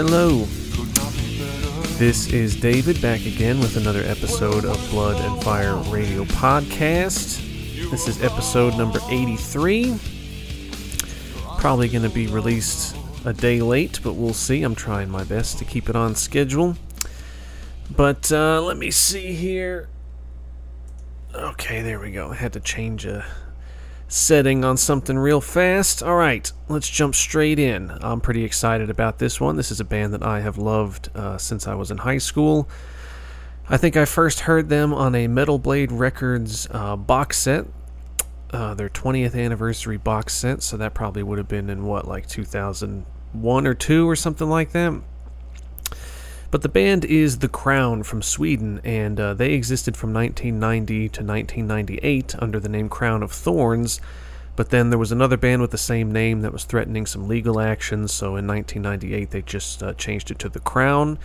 Hello. This is David back again with another episode of Blood and Fire Radio Podcast. This is episode number 83. Probably going to be released a day late, but we'll see. I'm trying my best to keep it on schedule. But uh, let me see here. Okay, there we go. I had to change a setting on something real fast. All right, let's jump straight in. I'm pretty excited about this one. This is a band that I have loved uh, since I was in high school. I think I first heard them on a Metal Blade Records uh, box set, uh, their 20th anniversary box set. So that probably would have been in what, like 2001 or 2 or something like that. But the band is The Crown from Sweden, and uh, they existed from 1990 to 1998 under the name Crown of Thorns. But then there was another band with the same name that was threatening some legal actions, so in 1998 they just uh, changed it to The Crown,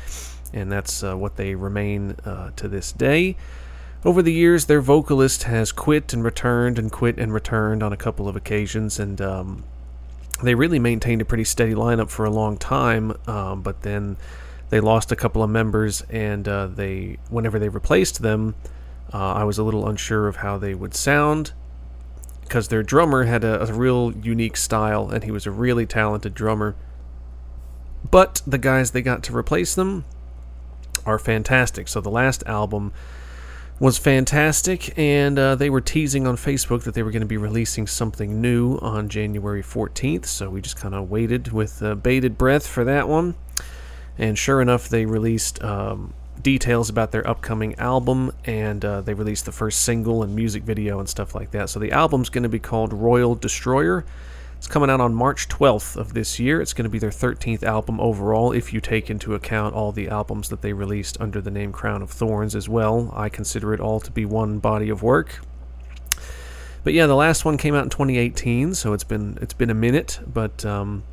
and that's uh, what they remain uh, to this day. Over the years, their vocalist has quit and returned and quit and returned on a couple of occasions, and um, they really maintained a pretty steady lineup for a long time, um, but then they lost a couple of members, and uh, they whenever they replaced them, uh, I was a little unsure of how they would sound because their drummer had a, a, real unique style, and he was a really talented drummer. But the guys they got to replace them are fantastic. So the last album was fantastic, and uh, they were teasing on Facebook that they were going to be releasing something new on January 14th. So we just kind of waited with uh, bated breath for that one. And sure enough, they released um, details about their upcoming album, and uh, they released the first single and music video and stuff like that. So the album's going to be called Royal Destroyer. It's coming out on March 12th of this year. It's going to be their 13th album overall, if you take into account all the albums that they released under the name Crown of Thorns as well. I consider it all to be one body of work. But yeah, the last one came out in 2018, so it's been it's been a minute, but um,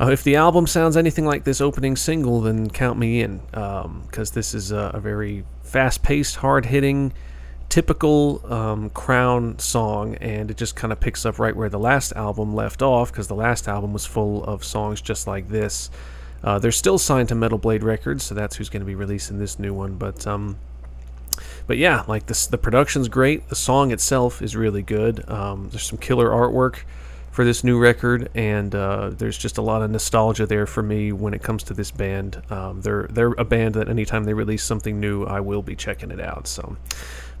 uh, if the album sounds anything like this opening single, then count me in, because um, this is a, a very fast paced, hard hitting, typical um, Crown song, and it just kind of picks up right where the last album left off, because the last album was full of songs just like this. Uh, they're still signed to Metal Blade Records, so that's who's going to be releasing this new one. But um, but yeah, like this, the production's great. The song itself is really good. Um, there's some killer artwork for this new record, and uh, there's just a lot of nostalgia there for me when it comes to this band. Um, they're they're a band that anytime they release something new, I will be checking it out. So,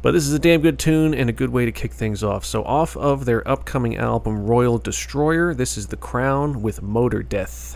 but this is a damn good tune and a good way to kick things off. So, off of their upcoming album Royal Destroyer, this is The Crown with Motordeath.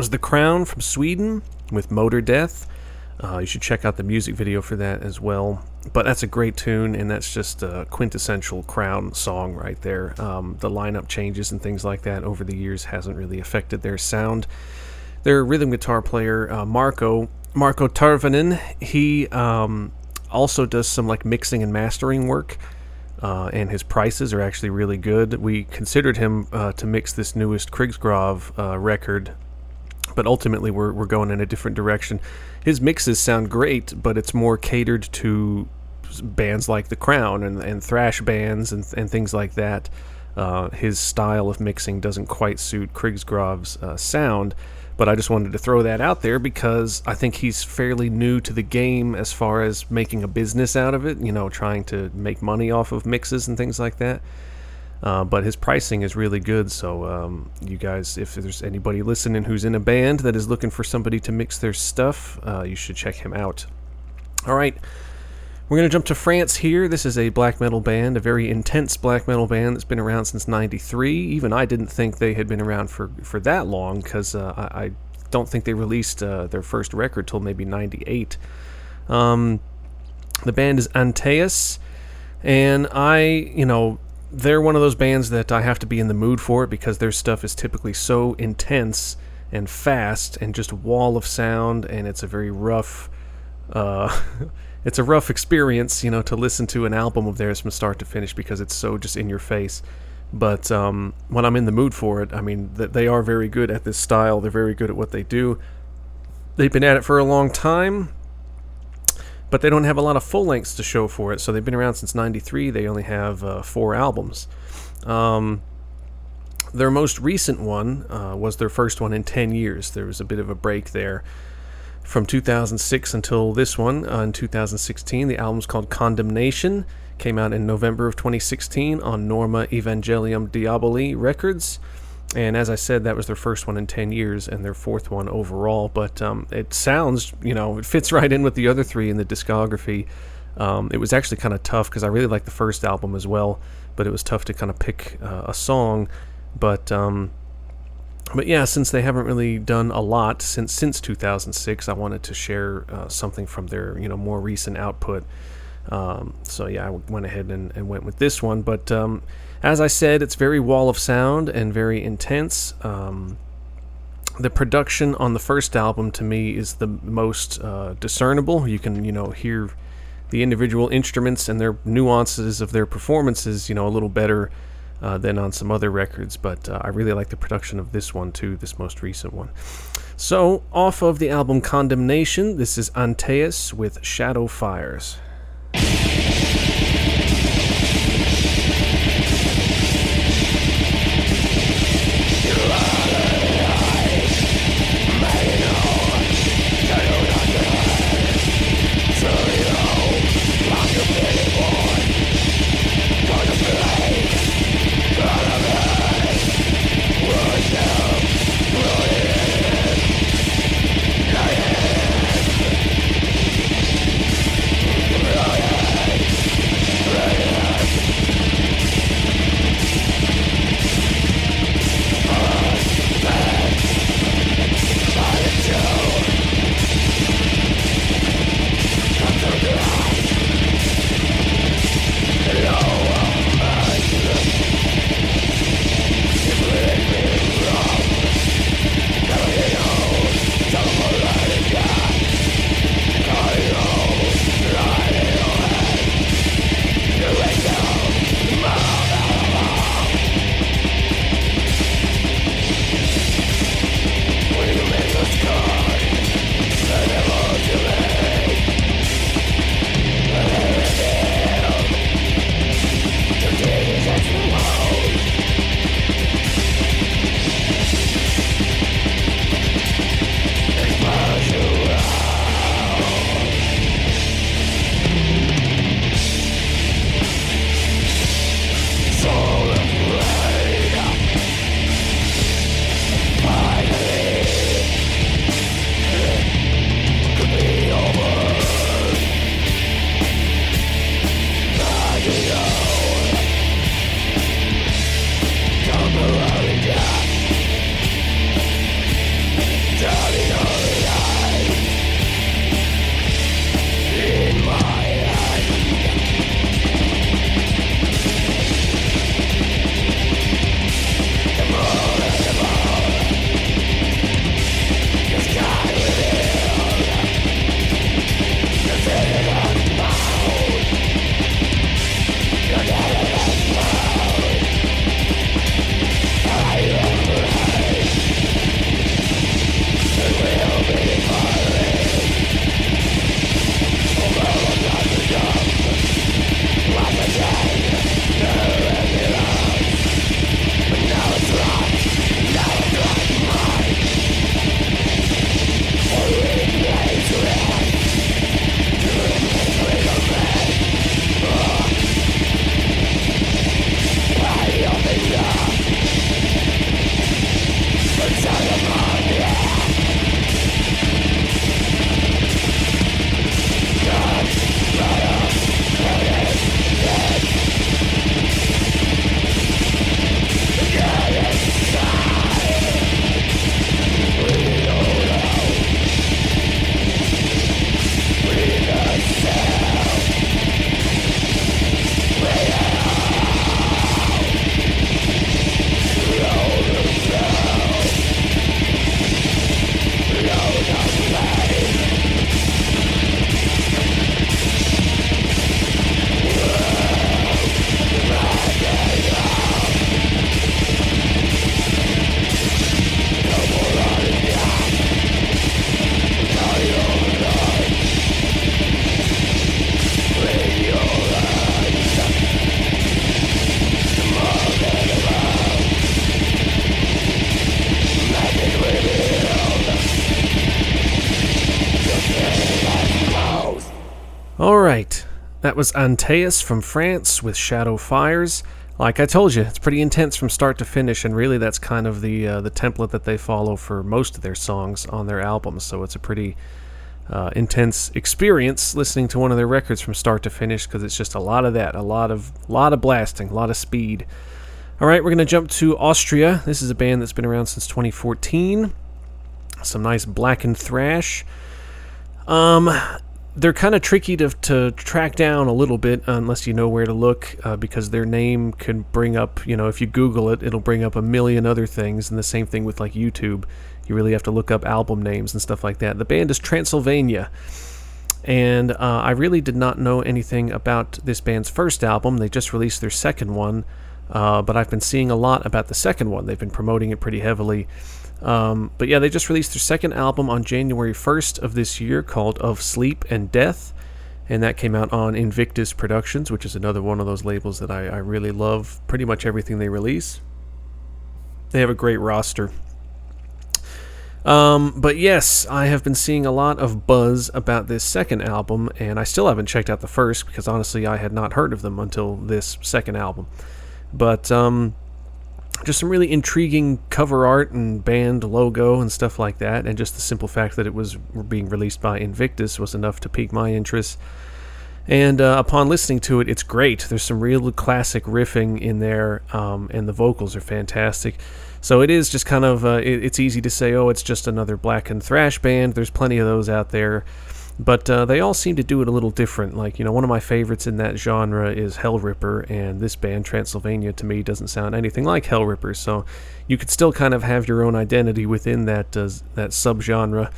Was The Crown from Sweden with Motordeath. Uh, you should check out the music video for that as well. But that's a great tune, and that's just a quintessential Crown song right there. Um, the lineup changes and things like that over the years hasn't really affected their sound. Their rhythm guitar player, uh, Marko Marko Tervonen, he um, also does some like mixing and mastering work. Uh, and his prices are actually really good. We considered him uh, to mix this newest Krigsgrav uh, record, but ultimately we're, we're going in a different direction. His mixes sound great, but it's more catered to bands like The Crown and, and thrash bands and, and things like that. Uh, his style of mixing doesn't quite suit Krigsgrav's uh, sound. But I just wanted to throw that out there because I think he's fairly new to the game as far as making a business out of it, you know, trying to make money off of mixes and things like that. Uh, but his pricing is really good. So, um, you guys, if there's anybody listening who's in a band that is looking for somebody to mix their stuff, uh, you should check him out. All right. We're going to jump to France here. This is a black metal band, a very intense black metal band that's been around since 93. Even I didn't think they had been around for, for that long because uh, I, I, don't think they released uh, their first record till maybe 98. Um, the band is Antaeus, and I, you know, they're one of those bands that I have to be in the mood for it because their stuff is typically so intense and fast and just wall of sound, and it's a very rough. Uh, it's a rough experience, you know, to listen to an album of theirs from start to finish because it's so just in your face. But um, when I'm in the mood for it, I mean, th- they are very good at this style. They're very good at what they do. They've been at it for a long time, but they don't have a lot of full lengths to show for it. So they've been around since '93. They only have uh, four albums. Um, their most recent one uh, was their first one in 10 years. There was a bit of a break there from 2006 until this one uh, in 2016. The album's called Condemnation. Came out in November of 2016 on Norma Evangelium Diaboli Records. And as I said, that was their first one in 10 years and their fourth one overall. But um, it sounds, you know, it fits right in with the other three in the discography. Um, it was actually kind of tough because I really liked the first album as well, but it was tough to kind of pick uh, a song. But um, but yeah, since they haven't really done a lot since since 2006, I wanted to share uh, something from their you know more recent output. Um, so yeah, I went ahead and, and, went with this one. But um, as I said, it's very wall of sound and very intense. Um, the production on the first album to me is the most uh, discernible. You can you know hear the individual instruments and their nuances of their performances you know a little better uh, than on some other records, but uh, I really like the production of this one too, this most recent one. So, off of the album Condemnation, this is Antaeus with Shadow Fires. That was Antaeus from France with Shadow Fires. Like I told you, it's pretty intense from start to finish, and really that's kind of the uh, the template that they follow for most of their songs on their albums. So it's a pretty uh, intense experience listening to one of their records from start to finish because it's just a lot of that, a lot of lot of blasting, a lot of speed. All right, we're gonna jump to Austria. This is a band that's been around since 2014. Some nice blackened thrash. Um, they're kind of tricky to, to track down a little bit unless you know where to look uh, because their name can bring up you know if you google it it'll bring up a million other things and the same thing with like youtube. You really have to look up album names and stuff like that. The band is transylvania and uh, i really did not know anything about this band's first album. They just released their second one uh, but i've been seeing a lot about the second one. They've been promoting it pretty heavily um, but yeah, they just released their second album on January 1st of this year called Of Sleep and Death. And that came out on Invictus Productions, which is another one of those labels that I, I really love pretty much everything they release. They have a great roster. Um, but yes, I have been seeing a lot of buzz about this second album, and I still haven't checked out the first because honestly, I had not heard of them until this second album. But um, just some really intriguing cover art and band logo and stuff like that, and just the simple fact that it was being released by Invictus was enough to pique my interest. And uh, upon listening to it, it's great. There's some real classic riffing in there, um, and the vocals are fantastic. So it is just kind of uh, it, it's easy to say, oh, it's just another blackened thrash band. There's plenty of those out there. But uh, they all seem to do it a little different. Like, you know, one of my favorites in that genre is Hellripper, and this band, Transylvania, to me doesn't sound anything like Hellripper. So you could still kind of have your own identity within that uh, that subgenre.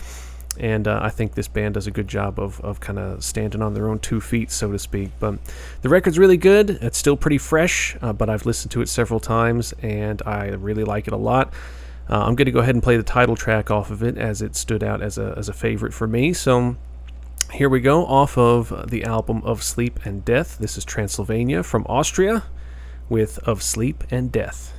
And uh, I think this band does a good job of, of kind of standing on their own two feet, so to speak. But the record's really good. It's still pretty fresh, uh, but I've listened to it several times, and I really like it a lot. Uh, I'm going to go ahead and play the title track off of it as it stood out as a, as a favorite for me. So here we go off of the album Of Sleep and Death. This is Transylvania from Austria with Of Sleep and Death.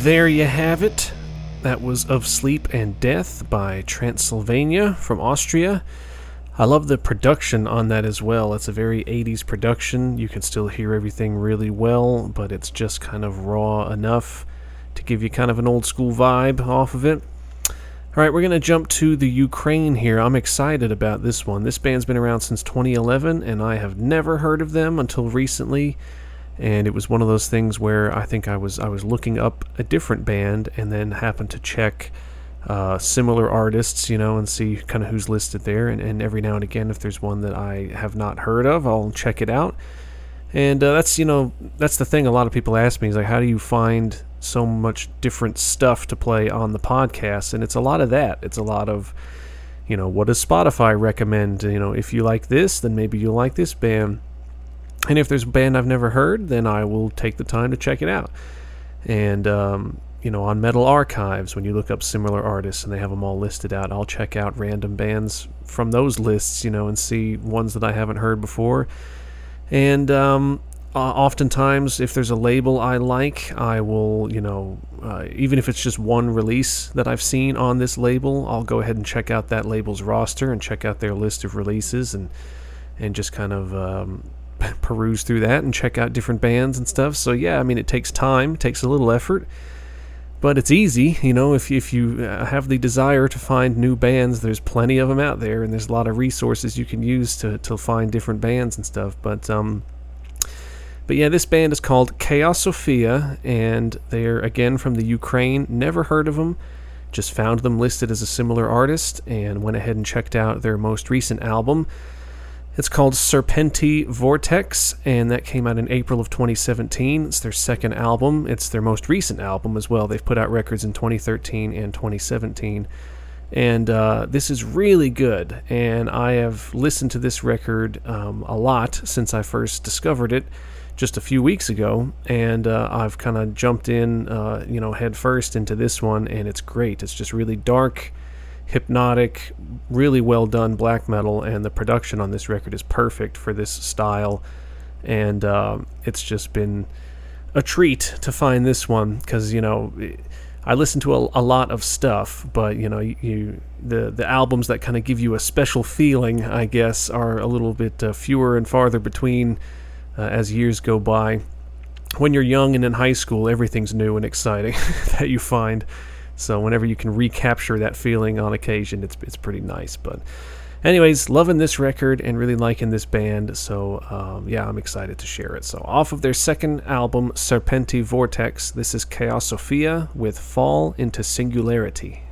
There you have it. That was Of Sleep and Death by Transylvania from Austria. I love the production on that as well. It's a very 80s production. You can still hear everything really well, but it's just kind of raw enough to give you kind of an old school vibe off of it. All right, we're going to jump to the Ukraine here. I'm excited about this one. This band's been around since 2011, and I have never heard of them until recently and it was one of those things where I think I was I was looking up a different band and then happened to check uh, similar artists, you know, and see kind of who's listed there. And, and, every now and again, if there's one that I have not heard of, I'll check it out. And uh, that's you know that's the thing. A lot of people ask me is like, how do you find so much different stuff to play on the podcast? And it's a lot of that. It's a lot of you know what does Spotify recommend? You know, if you like this, then maybe you'll like this band and if there's a band I've never heard, then I will take the time to check it out. And, um, you know, on Metal Archives, when you look up similar artists and they have them all listed out, I'll check out random bands from those lists, you know, and see ones that I haven't heard before. And um, oftentimes, if there's a label I like, I will, you know, uh, even if it's just one release that I've seen on this label, I'll go ahead and check out that label's roster and check out their list of releases and and just kind of um, peruse through that and check out different bands and stuff. So yeah, I mean it takes time, it takes a little effort, but it's easy. You know, if if you uh, have the desire to find new bands, there's plenty of them out there, and there's a lot of resources you can use to to find different bands and stuff. But um. But yeah, this band is called Kaosophia, and they're again from the Ukraine. Never heard of them, just found them listed as a similar artist, and went ahead and checked out their most recent album, it's called Serpenti Vortex, and that came out in April of 2017. It's their second album. It's their most recent album as well. They've put out records in 2013 and 2017. And uh, this is really good. And I have listened to this record um, a lot since I first discovered it just a few weeks ago. And uh, I've kind of jumped in, uh, you know, head first into this one, and it's great. It's just really dark hypnotic, really well done black metal, and the production on this record is perfect for this style. And uh, it's just been a treat to find this one because you know I listen to a, a, lot of stuff, but you know you the the albums that kind of give you a special feeling, I guess, are a little bit uh, fewer and farther between uh, as years go by. When you're young and in high school, everything's new and exciting that you find. So whenever you can recapture that feeling on occasion, it's it's pretty nice. But anyways, loving this record and really liking this band. So um, yeah, I'm excited to share it. So off of their second album, Serpenti Vortex, this is Kaosophia with Fall into Singularity.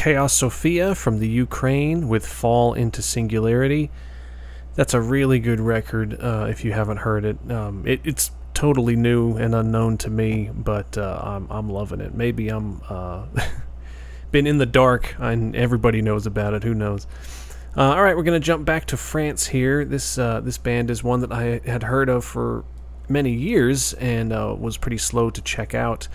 Kaosophia from the Ukraine with Fall into Singularity. That's a really good record uh, if you haven't heard it. Um, it. It's totally new and unknown to me, but uh, I'm, I'm loving it. Maybe I'm uh, been in the dark and everybody knows about it. Who knows? Uh, all right, we're going to jump back to France here. This uh, this band is one that I had heard of for many years and uh, was pretty slow to check out,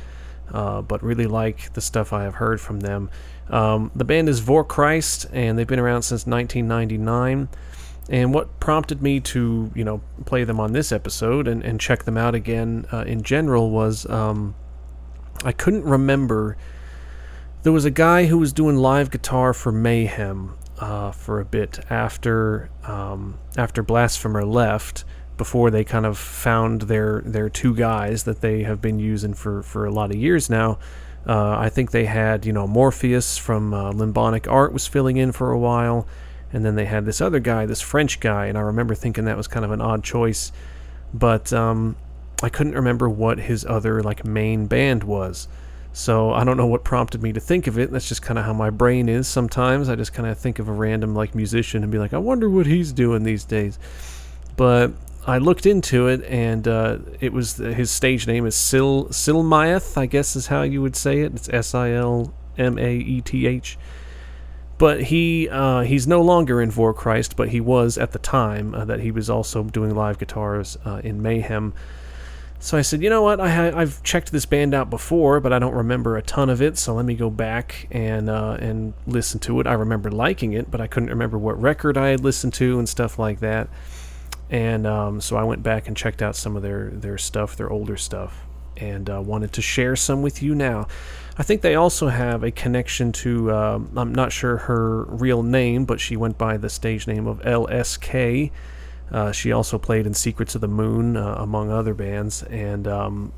uh, but really like the stuff I have heard from them. Um, the band is Vorkreist, and they've been around since 1999. And what prompted me to, you know, play them on this episode and, and check them out again uh, in general was um, I couldn't remember. There was a guy who was doing live guitar for Mayhem uh, for a bit after um, after Blasphemer left, before they kind of found their their two guys that they have been using for for a lot of years now. Uh, I think they had you know Morfeus from uh, Limbonic Art was filling in for a while, and then they had this other guy, this French guy, and I remember thinking that was kind of an odd choice, but um, I couldn't remember what his other like main band was. So I don't know what prompted me to think of it. That's just kind of how my brain is sometimes. I just kind of think of a random like musician and be like, I wonder what he's doing these days. But I looked into it, and uh, it was his stage name is Sil Silmaeth, I guess is how you would say it. It's S I L M A E T H. But he uh, he's no longer in Vorkreist, but he was at the time uh, that he was also doing live guitars uh, in Mayhem. So I said, you know what? I ha- I've checked this band out before, but I don't remember a ton of it. So let me go back and uh, and listen to it. I remember liking it, but I couldn't remember what record I had listened to and stuff like that. And um, so I went back and checked out some of their their stuff, their older stuff, and uh, wanted to share some with you now. I think they also have a connection to. Uh, I'm not sure her real name, but she went by the stage name of LSK uh, she also played in Secrets of the Moon, uh, among other bands, and um,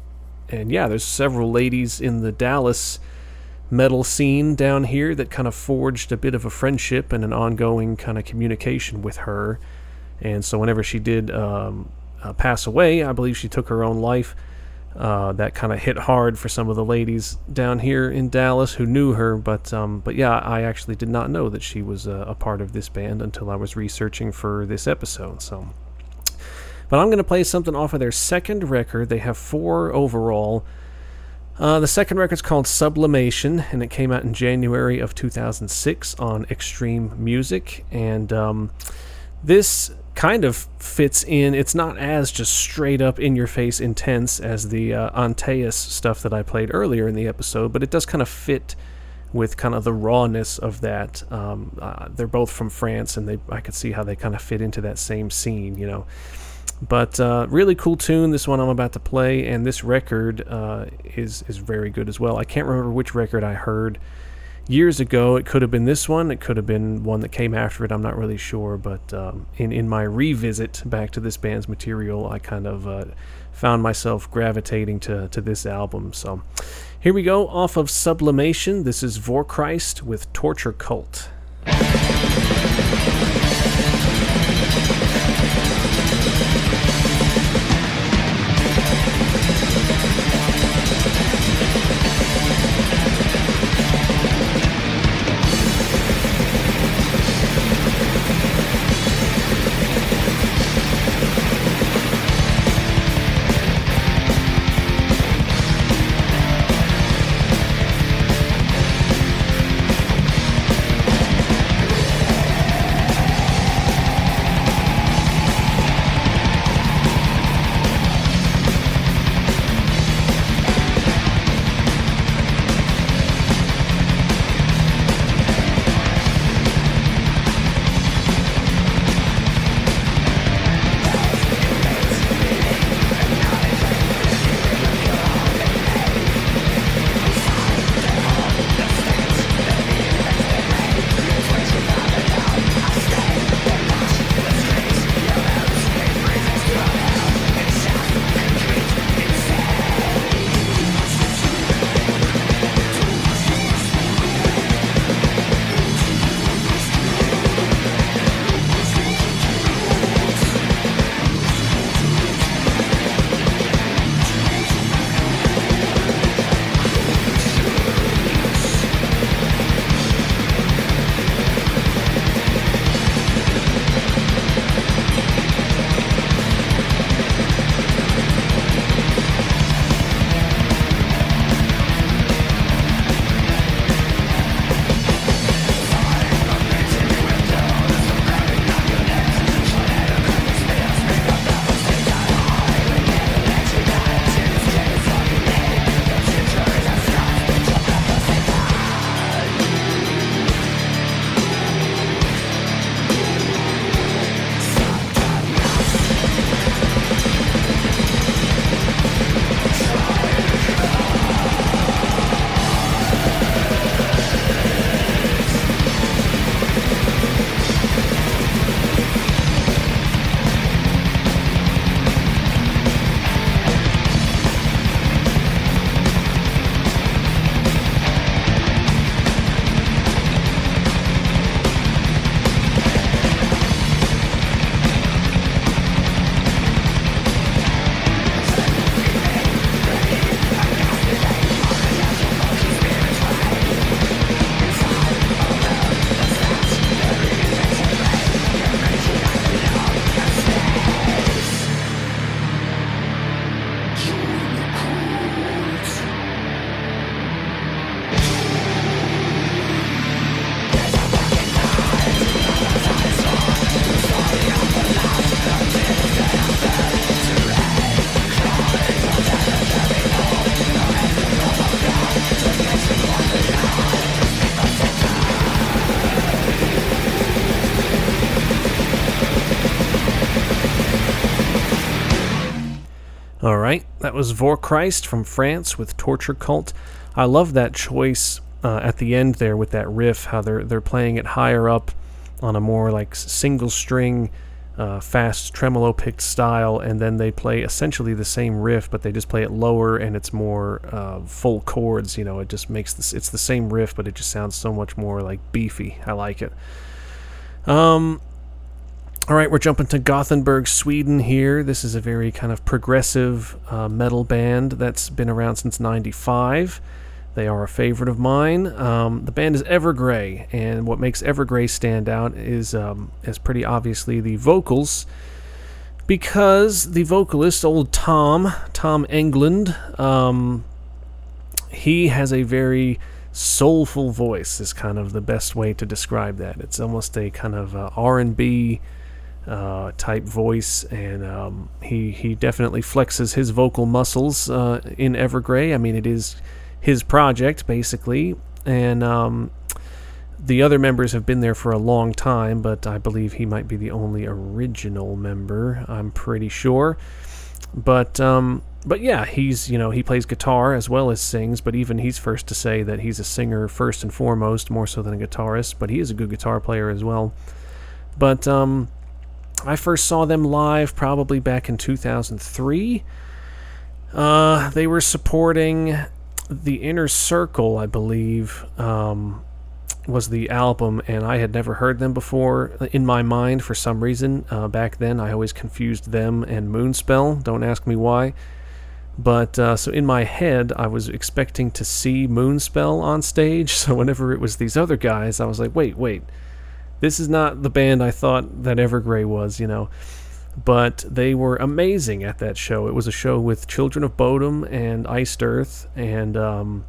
and yeah, there's several ladies in the Dallas metal scene down here that kind of forged a bit of a friendship and an ongoing kind of communication with her. And so whenever she did um, uh, pass away, I believe she took her own life. Uh, that kind of hit hard for some of the ladies down here in Dallas who knew her. But um, but yeah, I actually did not know that she was a, a, part of this band until I was researching for this episode. So, but I'm going to play something off of their second record. They have four overall. Uh, the second record is called Sublimation, and it came out in January of 2006 on Xtreem Music. And um, this kind of fits in. It's not as just straight up in your face intense as the uh, Antaeus stuff that I played earlier in the episode, but it does kind of fit with kind of the rawness of that. Um, uh, they're both from France, and they I could see how they kind of fit into that same scene, you know. But uh, really cool tune. This one I'm about to play, and this record uh, is is very good as well. I can't remember which record I heard years ago. It could have been this one. It could have been one that came after it. I'm not really sure. But um, in in my revisit back to this band's material, I kind of uh, found myself gravitating to to this album. So here we go off of Sublimation. This is Vorkreist with Torture Kult. Was Vorkreist from France with Torture Kult. I love that choice uh, at the end there with that riff, how they're they're playing it higher up on a more like single string, uh, fast tremolo picked style, and then they play essentially the same riff, but they just play it lower and it's more uh, full chords. You know, it just makes this. It's the same riff, but it just sounds so much more like beefy. I like it. Um, all right, we're jumping to Gothenburg, Sweden here. This is a very kind of progressive uh, metal band that's been around since 95. They are a favorite of mine. Um, the band is Evergrey, and what makes Evergrey stand out is, um, is pretty obviously the vocals, because the vocalist, old Tom, Tom Englund, um, he has a very soulful voice. Is kind of the best way to describe that. It's almost a kind of uh, R&B uh, type voice, and um, he he definitely flexes his vocal muscles uh, in Evergrey. I mean, it is his project basically, and um, the other members have been there for a long time, but I believe he might be the only original member. I'm pretty sure, but. Um, but yeah, he's you know he plays guitar as well as sings. But even he's first to say that he's a singer first and foremost, more so than a guitarist. But he is a good guitar player as well. But um, I first saw them live probably back in 2003. Uh, they were supporting the Inner Circle, I believe, um, was the album, and I had never heard them before. In my mind, for some reason, uh, back then, I always confused them and Moonspell. Don't ask me why. But uh, so in my head, I was expecting to see Moonspell on stage. So whenever it was these other guys, I was like, wait, wait this is not the band I thought that Evergrey was, you know. But they were amazing at that show. It was a show with Children of Bodom and Iced Earth, and um,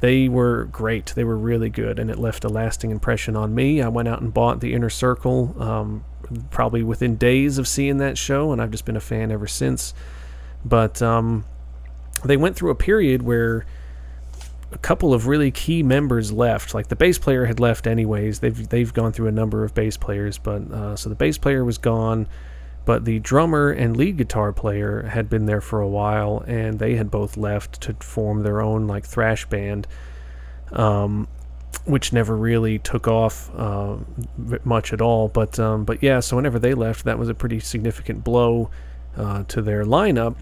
they were great. They were really good, and it left a lasting impression on me. I went out and bought The Inner Circle um, probably within days of seeing that show, and I've just been a fan ever since. But um, they went through a period where a couple of really key members left. Like the bass player had left anyways. They've they've gone through a number of bass players, but uh, so the bass player was gone, but the drummer and lead guitar player had been there for a while, and they had both left to form their own like thrash band, um, which never really took off uh, much at all. But um, but yeah, so whenever they left, that was a pretty significant blow uh, to their lineup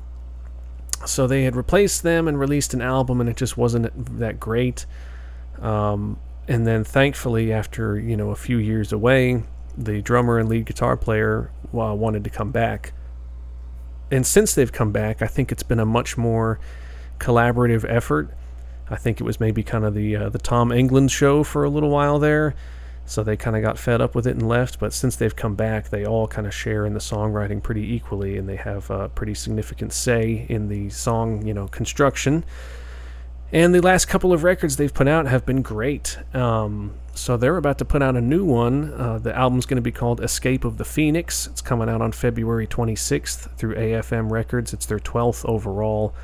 so they had replaced them and released an album, and it just wasn't that great. Um, and then, thankfully, after you know a few years away, the drummer and lead guitar player uh, wanted to come back. And since they've come back, I think it's been a much more collaborative effort. I think it was maybe kind of the uh, the Tom Englund show for a little while there. So they kind of got fed up with it and left. But since they've come back, they all kind of share in the songwriting pretty equally, and they have a pretty significant say in the song, you know, construction. And the last couple of records they've put out have been great. Um, so they're about to put out a new one. Uh, the album's going to be called Escape of the Phoenix. It's coming out on February 26th through AFM Records. It's their 12th overall.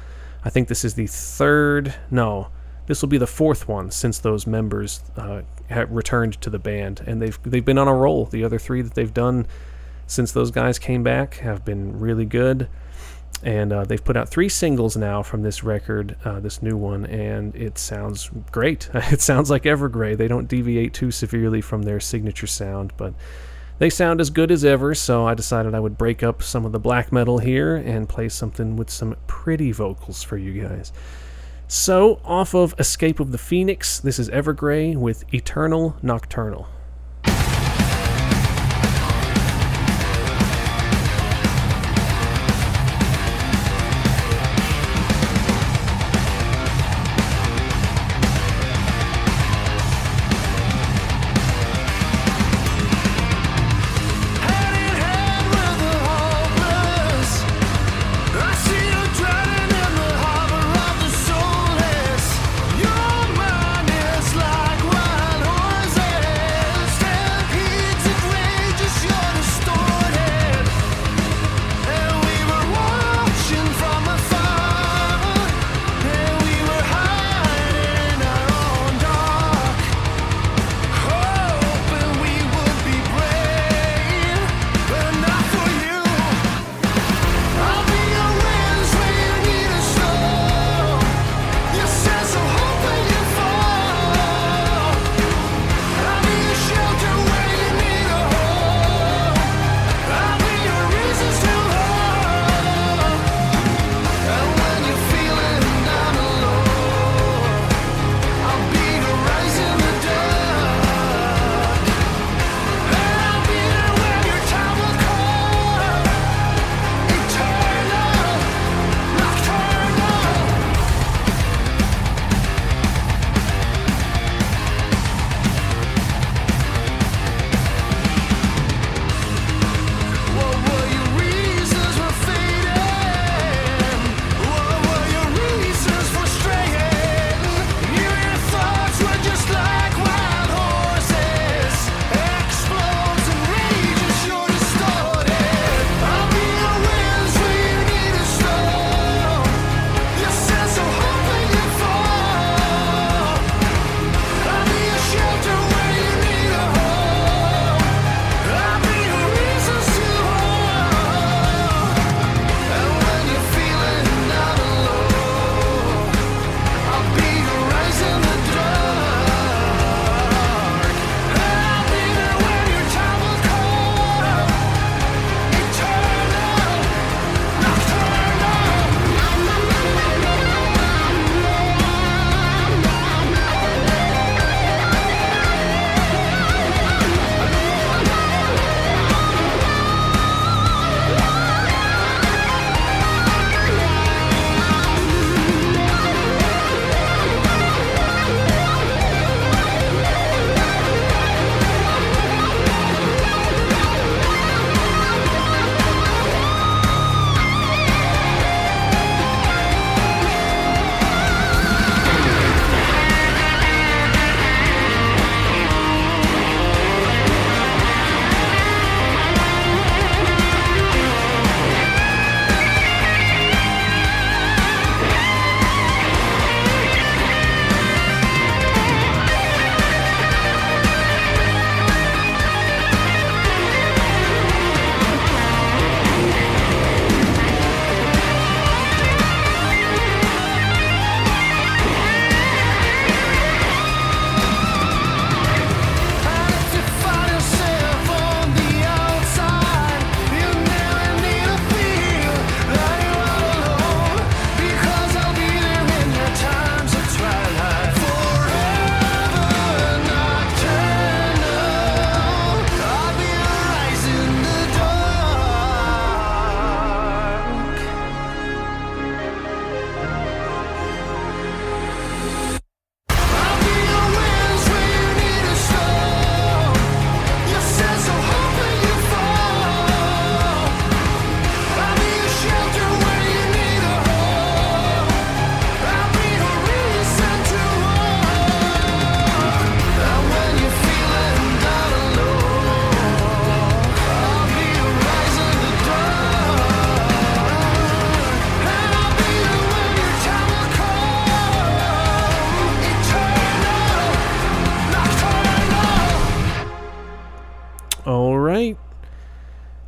I think this is the third, no, this will be the fourth one since those members uh, returned to the band, and they've they've been on a roll. The other three that they've done since those guys came back have been really good, and uh, they've put out three singles now from this record, uh, this new one, and it sounds great. it sounds like Evergrey. They don't deviate too severely from their signature sound, but they sound as good as ever, so I decided I would break up some of the black metal here and play something with some pretty vocals for you guys. So, off of Escape of the Phoenix, this is Evergrey with Eternal Nocturnal.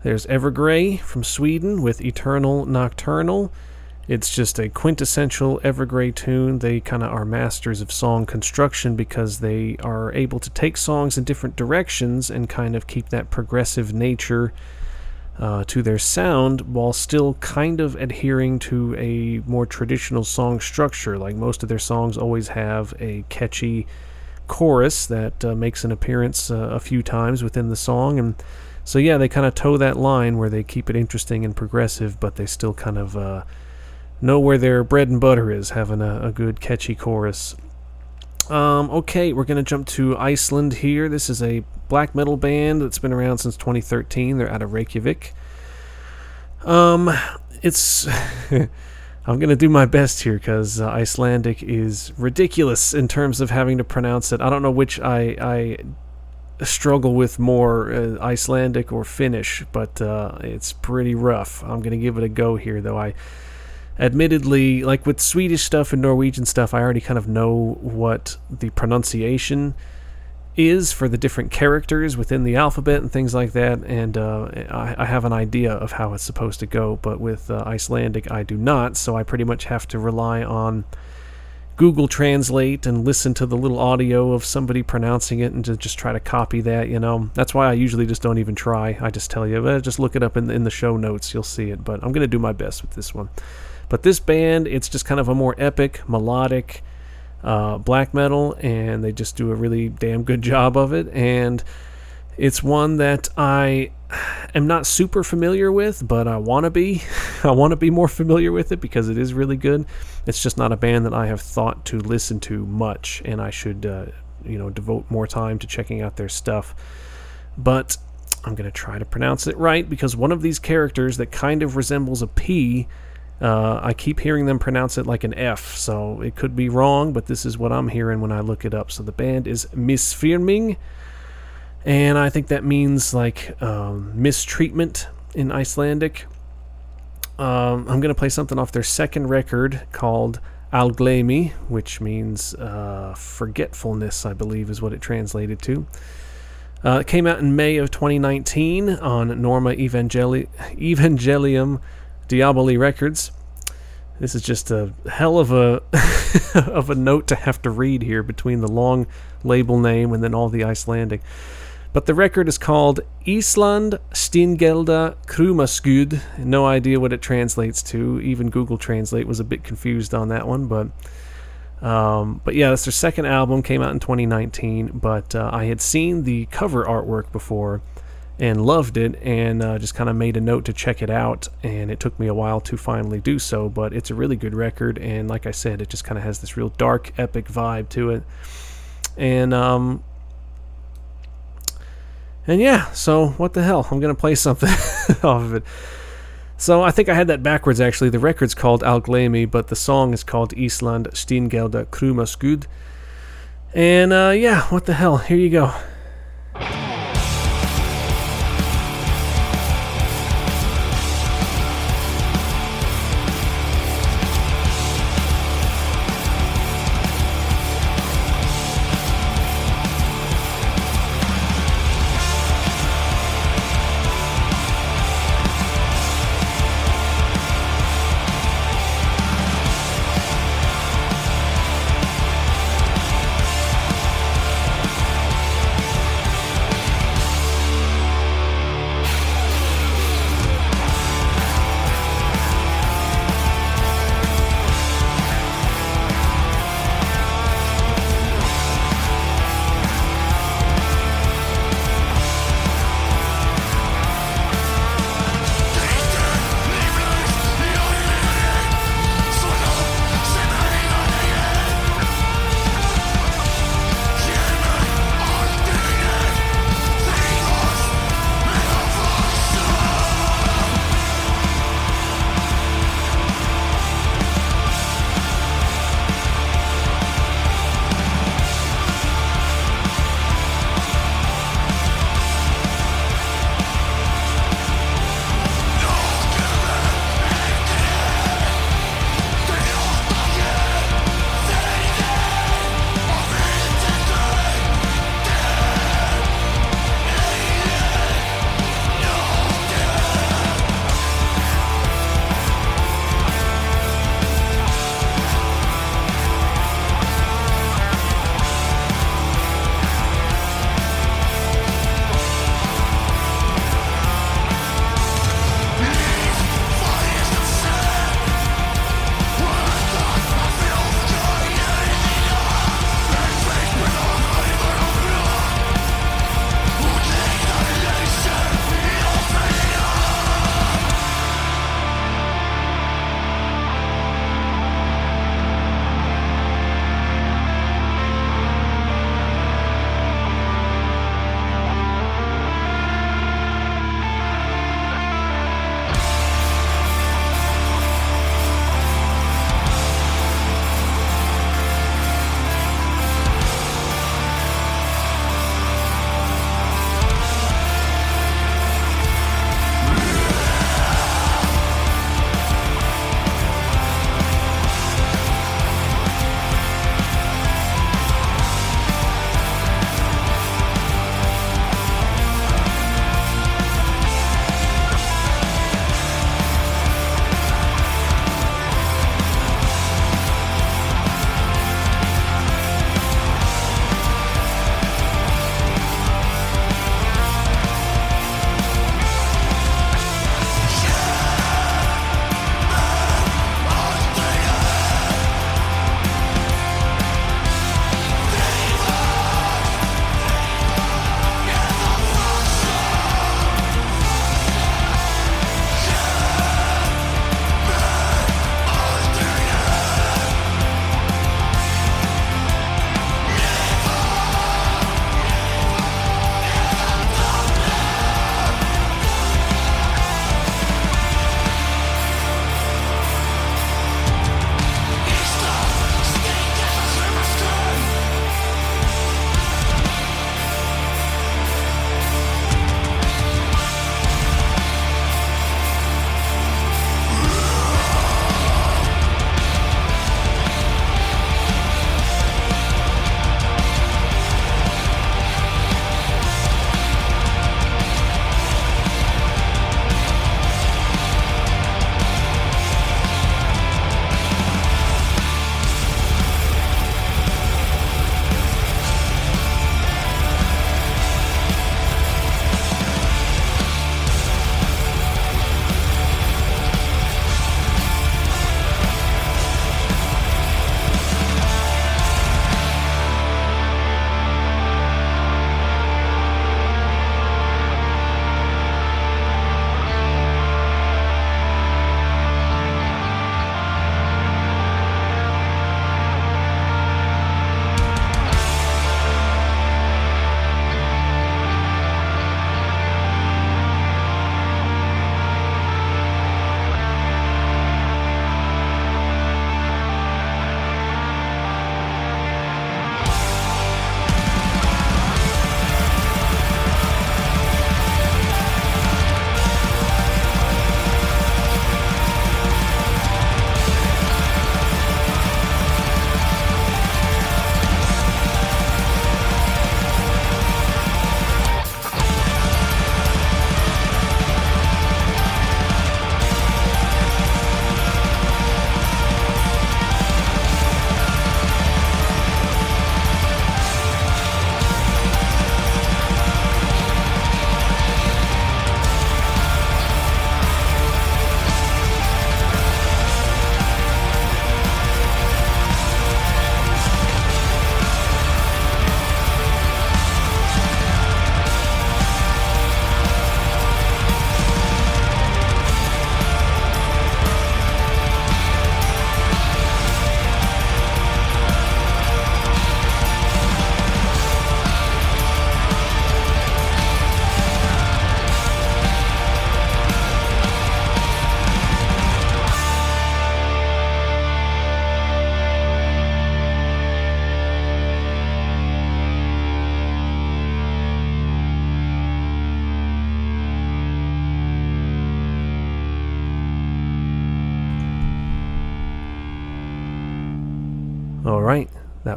There's Evergrey from Sweden with Eternal Nocturnal. It's just a quintessential Evergrey tune. They kind of are masters of song construction because they are able to take songs in different directions and kind of keep that progressive nature uh, to their sound while still kind of adhering to a more traditional song structure. Like most of their songs always have a catchy chorus that uh, makes an appearance uh, a few times within the song. And so, yeah, they kind of toe that line where they keep it interesting and progressive, but they still kind of uh, know where their bread and butter is, having a, a good, catchy chorus. Um, okay, we're to jump to Iceland here. This is a black metal band that's been around since 2013. They're out of Reykjavik. Um, it's. I'm to do my best here because uh, Icelandic is ridiculous in terms of having to pronounce it. I don't know which I, I struggle with more, uh, Icelandic or Finnish, but uh, it's pretty rough. I'm going to give it a go here, though. I admittedly, like with Swedish stuff and Norwegian stuff, I already kind of know what the pronunciation is for the different characters within the alphabet and things like that, and uh, I, I, have an idea of how it's supposed to go. But with uh, Icelandic, I do not, so I pretty much have to rely on Google Translate and listen to the little audio of somebody pronouncing it and to just try to copy that. You know, that's why I usually just don't even try. I just tell you, just look it up in the, in the show notes, you'll see it. But I'm going to do my best with this one. But this band, it's just kind of a more epic, melodic uh, black metal, and they just do a really damn good job of it. And it's one that I am not super familiar with, but I want to be. I want to be more familiar with it because it is really good. It's just not a band that I have thought to listen to much, and I should, uh, you know, devote more time to checking out their stuff. But I'm going to try to pronounce it right because one of these characters that kind of resembles a P uh, I keep hearing them pronounce it like an F, so it could be wrong, but this is what I'm hearing when I look it up. So the band is Misfirming, and I think that means like um, mistreatment in Icelandic. Um, I'm to play something off their second record called Algleymi, which means uh, forgetfulness, I believe is what it translated to. Uh, it came out in May of 2019 on Norma Evangeli- Evangelium Diaboli Records. This is just a hell of a of a note to have to read here between the long label name and then all the Icelandic. But the record is called Island Stingelda Krumaskud. No idea what it translates to. Even Google Translate was a bit confused on that one, but um, but yeah, that's their second album. Came out in 2019, but uh, I had seen the cover artwork before, and loved it and uh, just kind of made a note to check it out and it took me a while to finally do so but it's a really good record and like i said it just kind of has this real dark epic vibe to it and um and yeah so what the hell? I'm gonna play something off of it. So i think i had that backwards actually. The record's called algleymi but the song is called island stingelda krumaskud and uh, yeah what the hell? Here you go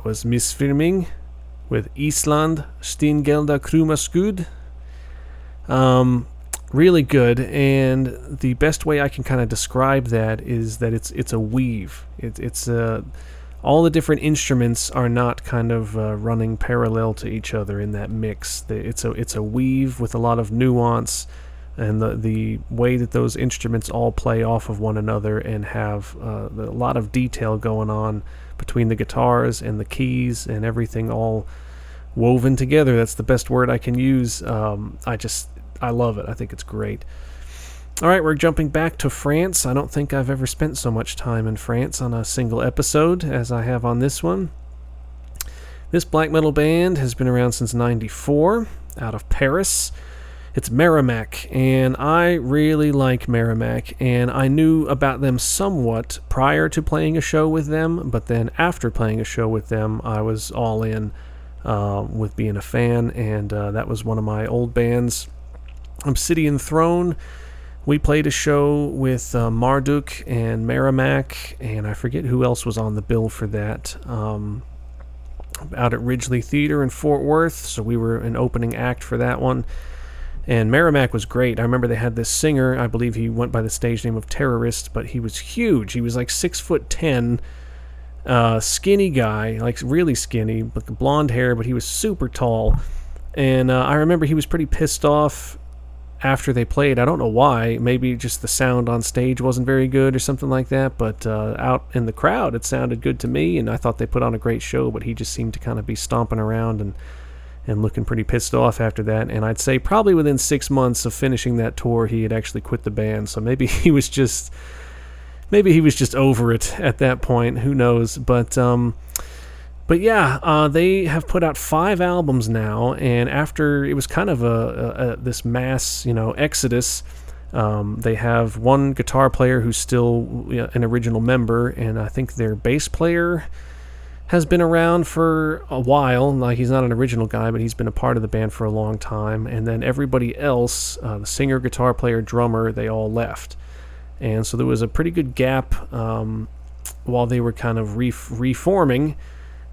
Was Misfirming with Island Steingelda Krumaskud. Um, really good, and the best way I can kind of describe that is that it's it's a weave. It, it's a uh, all the different instruments are not kind of uh, running parallel to each other in that mix. It's a it's a weave with a lot of nuance, and the the way that those instruments all play off of one another and have uh, a lot of detail going on between the guitars and the keys and everything all woven together. That's the best word I can use. Um, I just I love it. I think it's great. All right, we're jumping back to France. I don't think I've ever spent so much time in France on a single episode as I have on this one. This black metal band has been around since 94 out of Paris. It's Merrimack, and I really like Merrimack, and I knew about them somewhat prior to playing a show with them, but then after playing a show with them, I was all in uh, with being a fan, and uh, that was one of my old bands, Obsidian Throne we played a show with uh, Marduk and Merrimack, and I forget who else was on the bill for that. Um, out at Ridglea Theater in Fort Worth, so we were an opening act for that one. And Merrimack was great. I remember they had this singer. I believe he went by the stage name of Terrorist, but he was huge. He was like six foot ten, uh, skinny guy, like really skinny, with blonde hair, but he was super tall. And uh, I remember he was pretty pissed off after they played. I don't know why. Maybe just the sound on stage wasn't very good or something like that. But uh, out in the crowd, it sounded good to me, and I thought they put on a great show. But he just seemed to kind of be stomping around and and looking pretty pissed off after that. And I'd say probably within six months of finishing that tour, he had actually quit the band. So maybe he was just maybe he was just over it at that point. Who knows? But um, but yeah, uh, they have put out five albums now, and after it was kind of a, a, a this mass, you know, exodus. Um, they have one guitar player who's still an original member, and I think their bass player has been around for a while. Like he's not an original guy, but he's been a part of the band for a long time. And then everybody else, uh, the singer, guitar player, drummer, they all left, and so there was a pretty good gap um, while they were kind of re- reforming.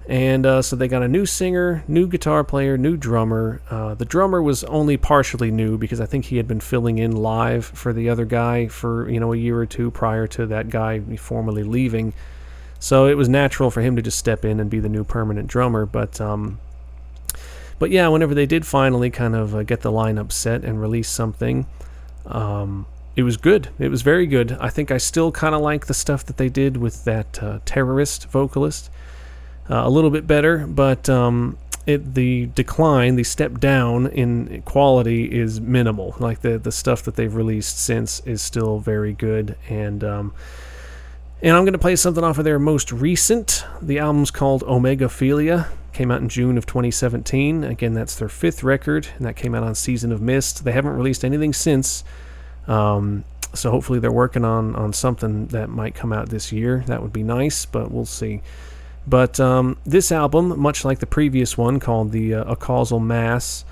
And uh, so they got a new singer, new guitar player, new drummer. Uh, the drummer was only partially new because I think he had been filling in live for the other guy for you know a year or two prior to that guy formally leaving. So it was natural for him to just step in and be the new permanent drummer. But um, but yeah, whenever they did finally kind of uh, get the lineup set and release something, um, it was good. It was very good. I think I still kind of like the stuff that they did with that uh, terrorist vocalist uh, a little bit better, but um, it the decline, the step down in quality is minimal. Like the the stuff that they've released since is still very good, and um, and I'm going to play something off of their most recent. The album's called Omegaphilia. Came out in June of 2017. Again, that's their fifth record, and that came out on Season of Mist. They haven't released anything since. Um, so hopefully they're working on on something that might come out this year. That would be nice, but we'll see. But um, this album, much like the previous one called the uh, Acausal Mass,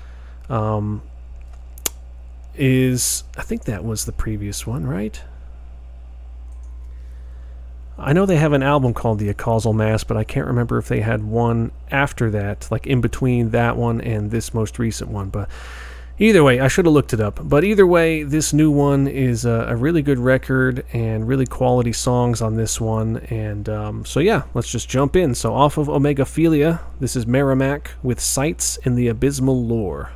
um, is I think that was the previous one, right? I know they have an album called The Causal Mass, but I can't remember if they had one after that, like in between that one and this most recent one. But Either way, I should have looked it up. But either way, this new one is a, a really good record and really quality songs on this one. And um, so, yeah, let's just jump in. So, off of Omegaphilia, this is Merrimack with Sights in the Abysmal Lure.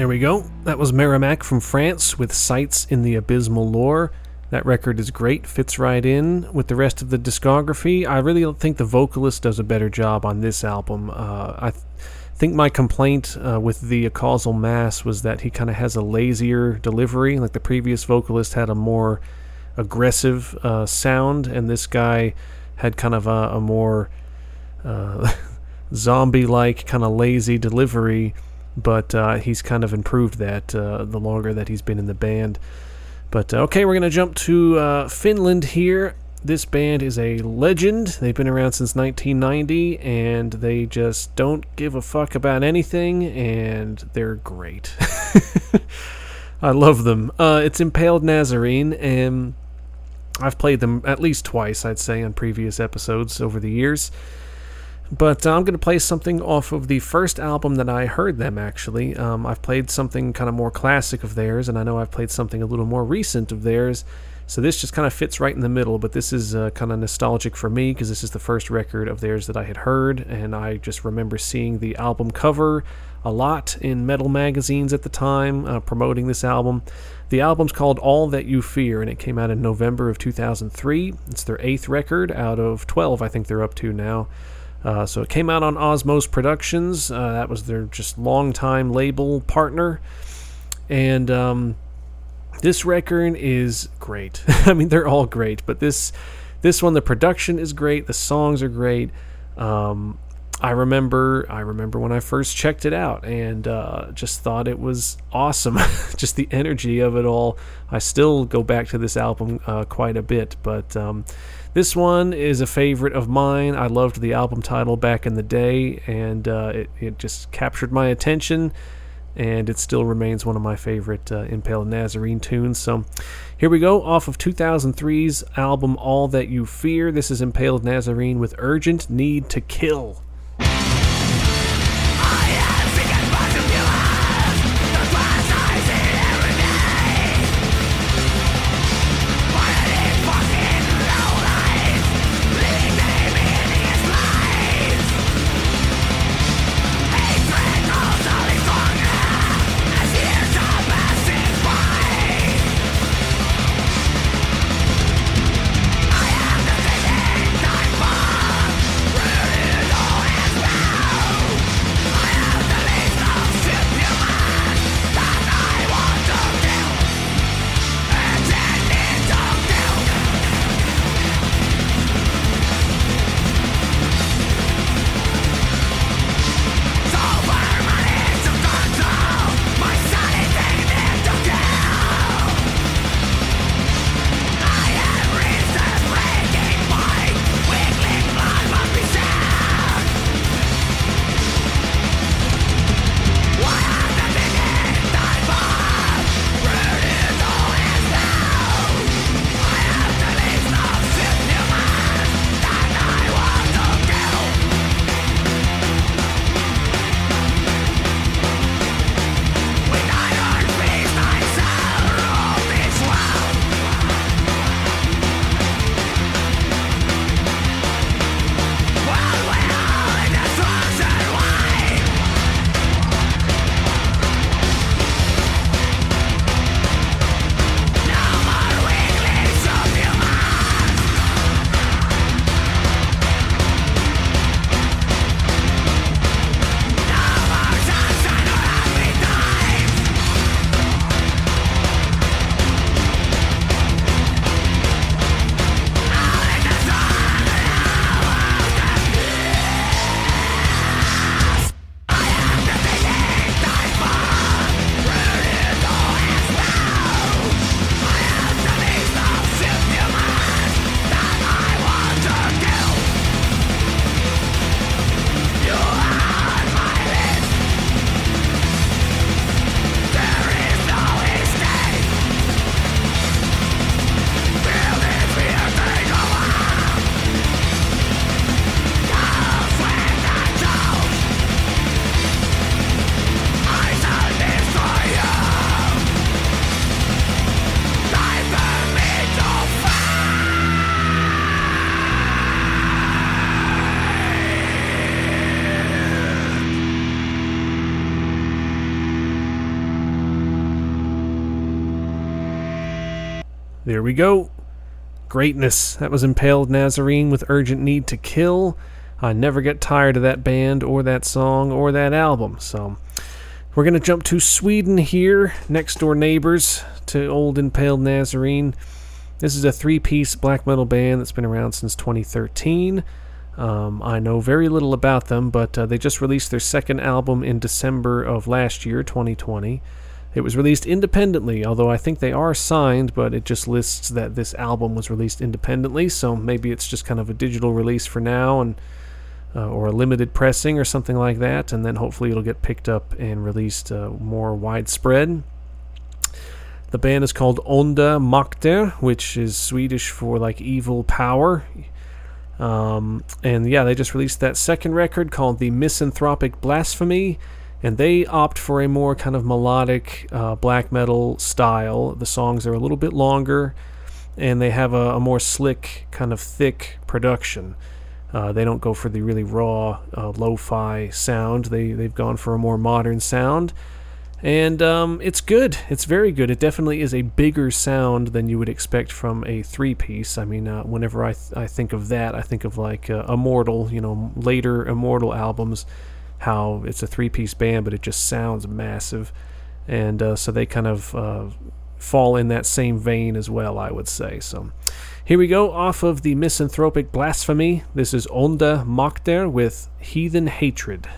There we go. That was Merrimack from France with Sights in the Abysmal Lure. That record is great, fits right in with the rest of the discography. I really think the vocalist does a better job on this album. Uh, I th- think my complaint uh, with the Causal Mass was that he kind of has a lazier delivery. Like the previous vocalist had a more aggressive uh, sound, and this guy had kind of a, a more uh, zombie like, kind of lazy delivery but uh, he's kind of improved that uh, the longer that he's been in the band. But uh, okay, we're going to jump to uh, Finland here. This band is a legend. They've been around since 1990, and they just don't give a fuck about anything, and they're great. I love them. Uh, it's Impaled Nazarene, and I've played them at least twice, I'd say, on previous episodes over the years. But uh, I'm going to play something off of the first album that I heard them, actually. Um, I've played something kind of more classic of theirs, and I know I've played something a little more recent of theirs. So this just kind of fits right in the middle, but this is uh, kind of nostalgic for me because this is the first record of theirs that I had heard, and I just remember seeing the album cover a lot in metal magazines at the time uh, promoting this album. The album's called All That You Fear, and it came out in November of 2003. It's their eighth record out of 12, I think they're up to now. Uh, so it came out on Osmose Productions. Uh, that was their just longtime label partner. And um, this record is great. I mean, they're all great, but this this one, the production is great. The songs are great. Um, I remember I remember when I first checked it out and uh, just thought it was awesome. just the energy of it all. I still go back to this album uh, quite a bit, but um, this one is a favorite of mine. I loved the album title back in the day, and uh, it, it just captured my attention, and it still remains one of my favorite uh, Impaled Nazarene tunes. So here we go, off of 2003's album All That You Fear. This is Impaled Nazarene with Urgent Need to Kill. There we go. Greatness. That was Impaled Nazarene with Urgent Need to Kill. I never get tired of that band or that song or that album. So we're going to jump to Sweden here, next door neighbors to old Impaled Nazarene. This is a three piece black metal band that's been around since 2013. Um, I know very little about them, but uh, they just released their second album in December of last year, 2020. It was released independently, although I think they are signed, but it just lists that this album was released independently, so maybe it's just kind of a digital release for now and uh, or a limited pressing or something like that, and then hopefully it'll get picked up and released uh, more widespread. The band is called Onda Makter, which is Swedish for like evil power. Um, and yeah, they just released that second record called The Misanthropic Blasphemy, and they opt for a more kind of melodic uh, black metal style. The songs are a little bit longer, and they have a, a more slick, kind of thick production. Uh, they don't go for the really raw uh, lo-fi sound. They they've gone for a more modern sound, and um, it's good. It's very good. It definitely is a bigger sound than you would expect from a three-piece. I mean, uh, whenever I th- I think of that, I think of like uh, Immortal. You know, later Immortal albums, how it's a three-piece band, but it just sounds massive, and uh, so they kind of uh, fall in that same vein as well. I would say so. Here we go off of the misanthropic blasphemy. This is Onda Makter with Heathen Hatred.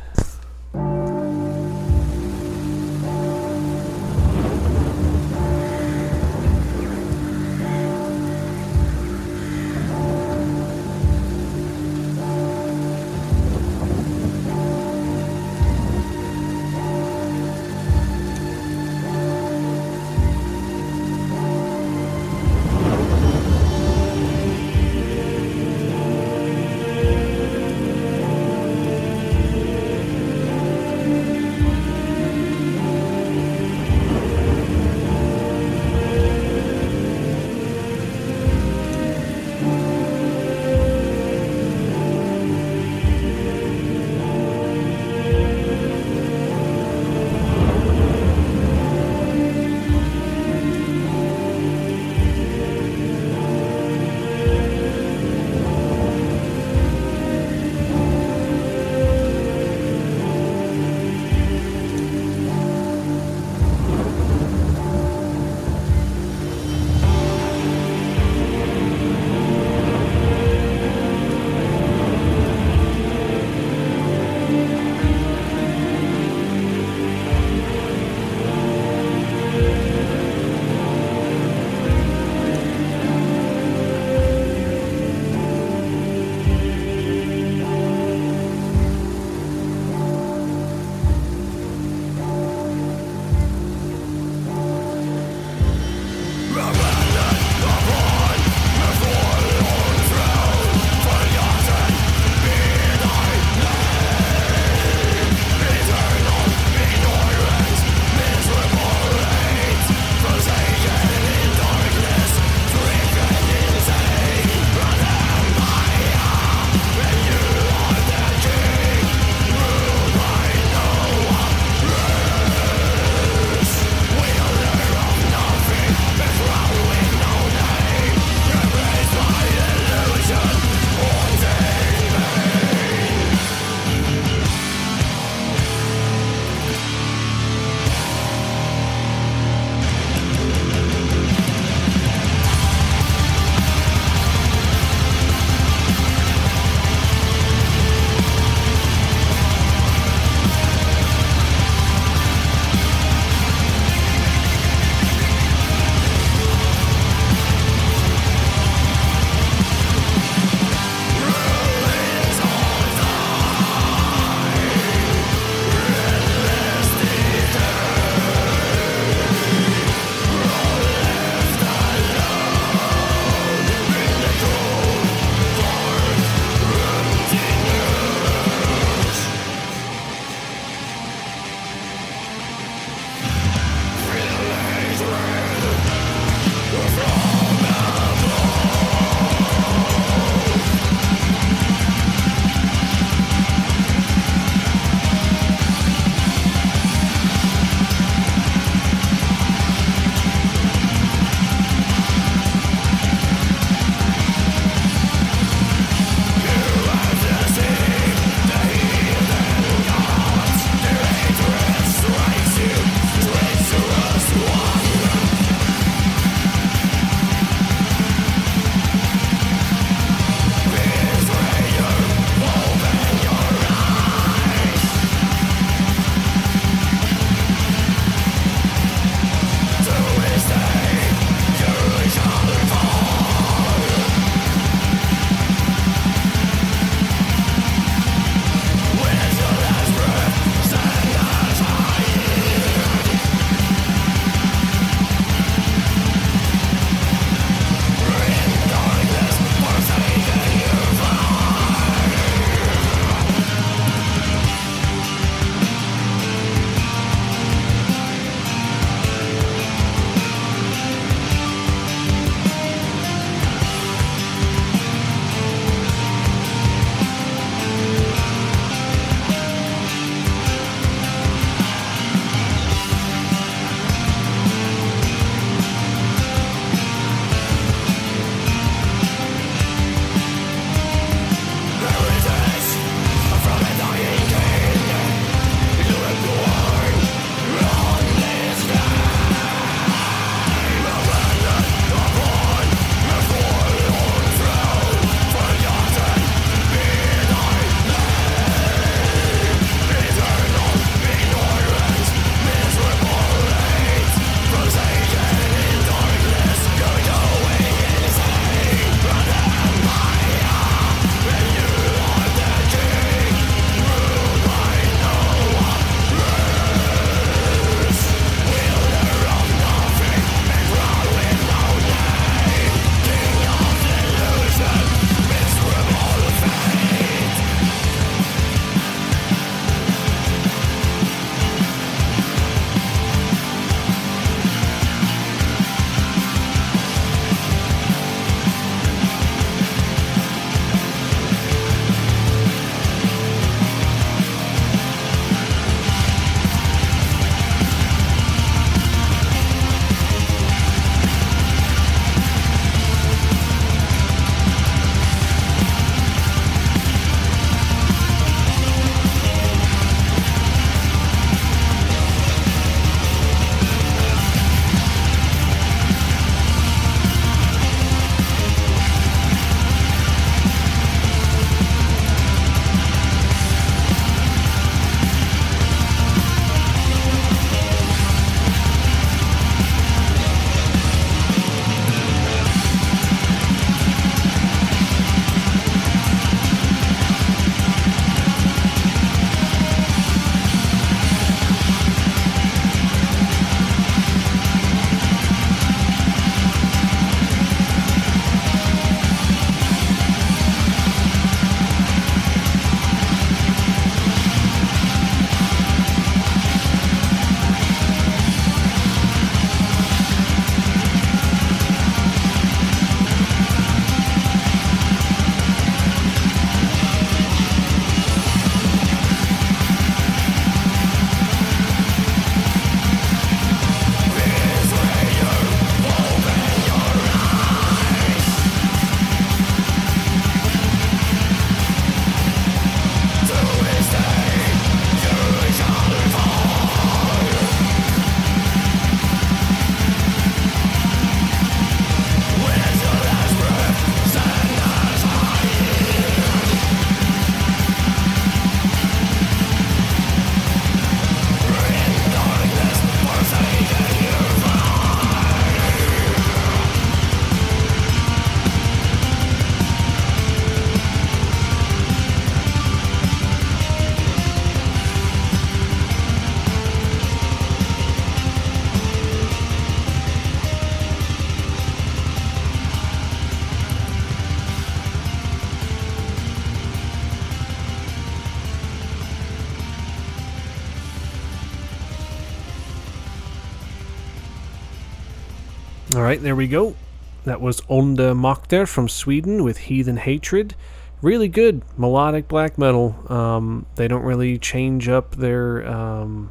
Right, there we go. That was Onda Makter from Sweden with Heathen Hatred. Really good melodic black metal. Um, they don't really change up their um,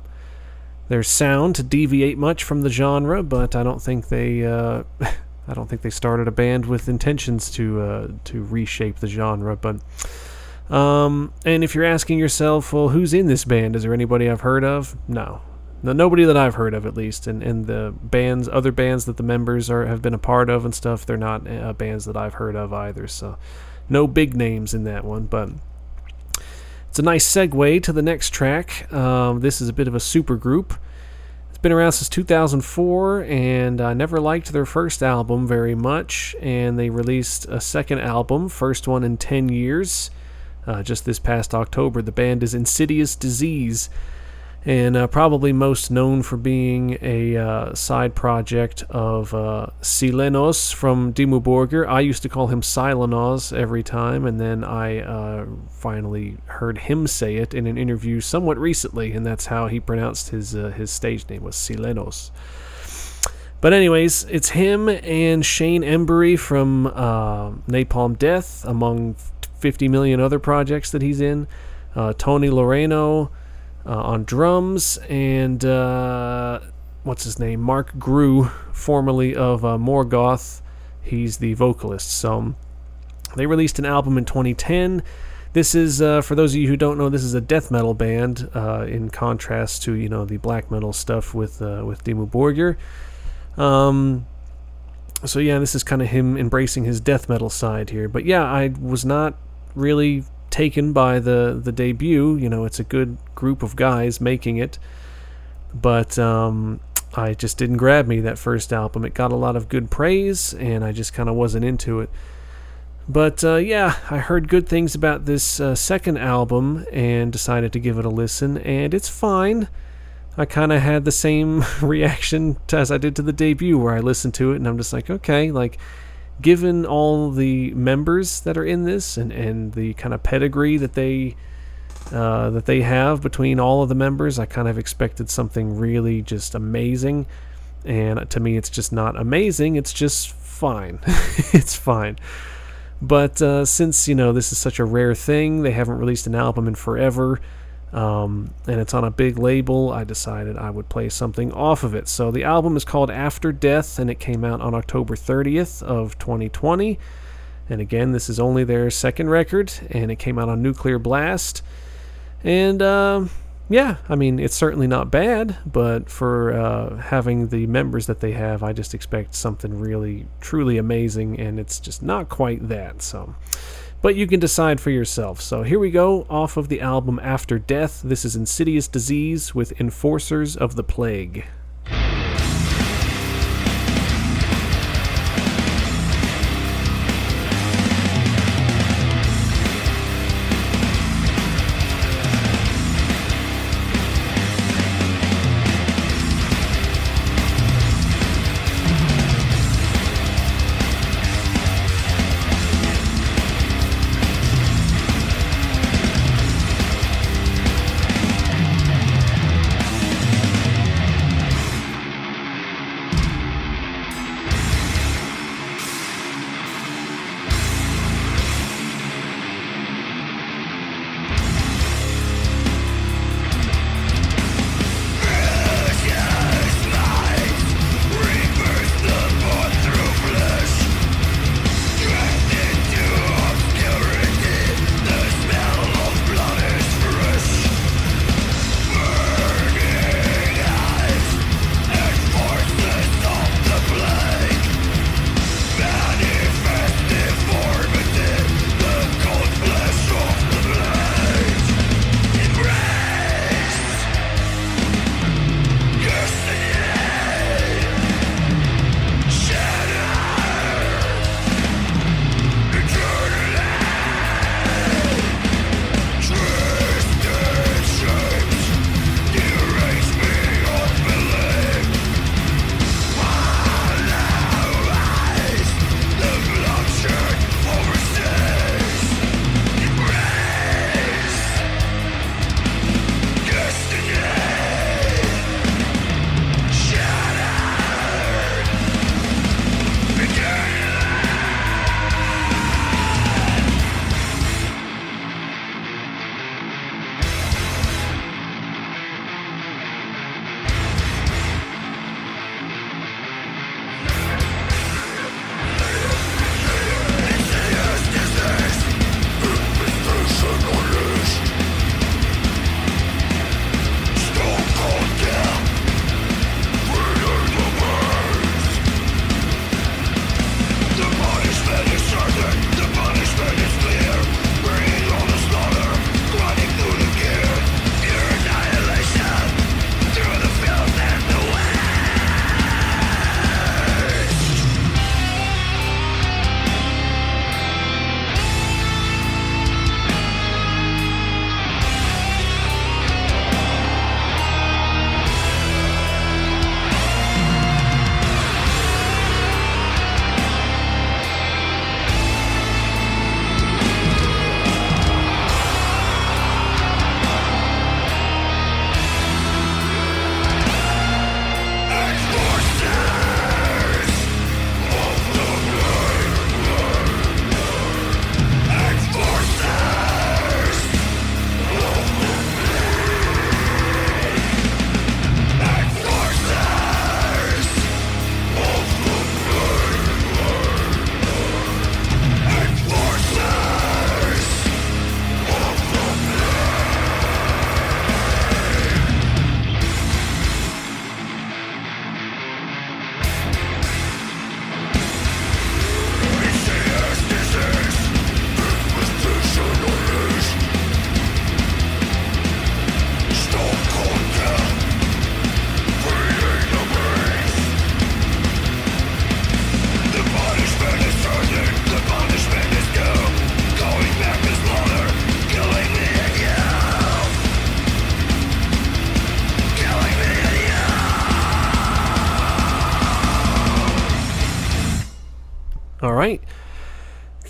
their sound to deviate much from the genre, but I don't think they uh, I don't think they started a band with intentions to uh, to reshape the genre. But um, and if you're asking yourself, well, who's in this band? Is there anybody I've heard of? No, no, nobody that I've heard of at least. And and the bands, other bands that the members are have been a part of and stuff, they're not uh, bands that I've heard of either. So no big names in that one, but. It's a nice segue to the next track. Um, this is a bit of a super group It's been around since 2004, and I never liked their first album very much. And they released a second album, first one in 10 years, uh, just this past October. The band is Insidious Disease and uh, probably most known for being a uh, side project of uh, Silenoz from Dimmu Borgir. I used to call him Silenoz every time, and then I uh, finally heard him say it in an interview somewhat recently, and that's how he pronounced his uh, his stage name was Silenoz. But anyways, it's him and Shane Embury from uh, Napalm Death, among 50 million other projects that he's in. Tony Laureano, uh, on drums, and uh, what's his name? Marc Grewe, formerly of uh, Morgoth. He's the vocalist. So they released an album in 2010. This is, uh, for those of you who don't know, this is a death metal band. Uh, in contrast to you know the black metal stuff with uh, with Dimmu Borgir. Um, so yeah, this is kind of him embracing his death metal side here. But yeah, I was not really taken by the the debut. You know, it's a good group of guys making it, but um, I just didn't grab me that first album. It got a lot of good praise, and I just kind of wasn't into it. But uh, yeah, I heard good things about this uh, second album and decided to give it a listen, and it's fine. I kind of had the same reaction as I did to the debut, where I listened to it and I'm just like, okay, like given all the members that are in this and, and the kind of pedigree that they uh, that they have between all of the members, I kind of expected something really just amazing. And to me, it's just not amazing. It's just fine. it's fine. But uh, since you know this is such a rare thing, they haven't released an album in forever um, and it's on a big label, I decided I would play something off of it. So the album is called After Death, and it came out on October 30th of 2020. And again, this is only their second record, and it came out on Nuclear Blast. And uh, yeah, I mean, it's certainly not bad, but for uh, having the members that they have, I just expect something really, truly amazing, and it's just not quite that. So but you can decide for yourself. So here we go off of the album After Death. This is Insidious Disease with Enforcers of the Plague.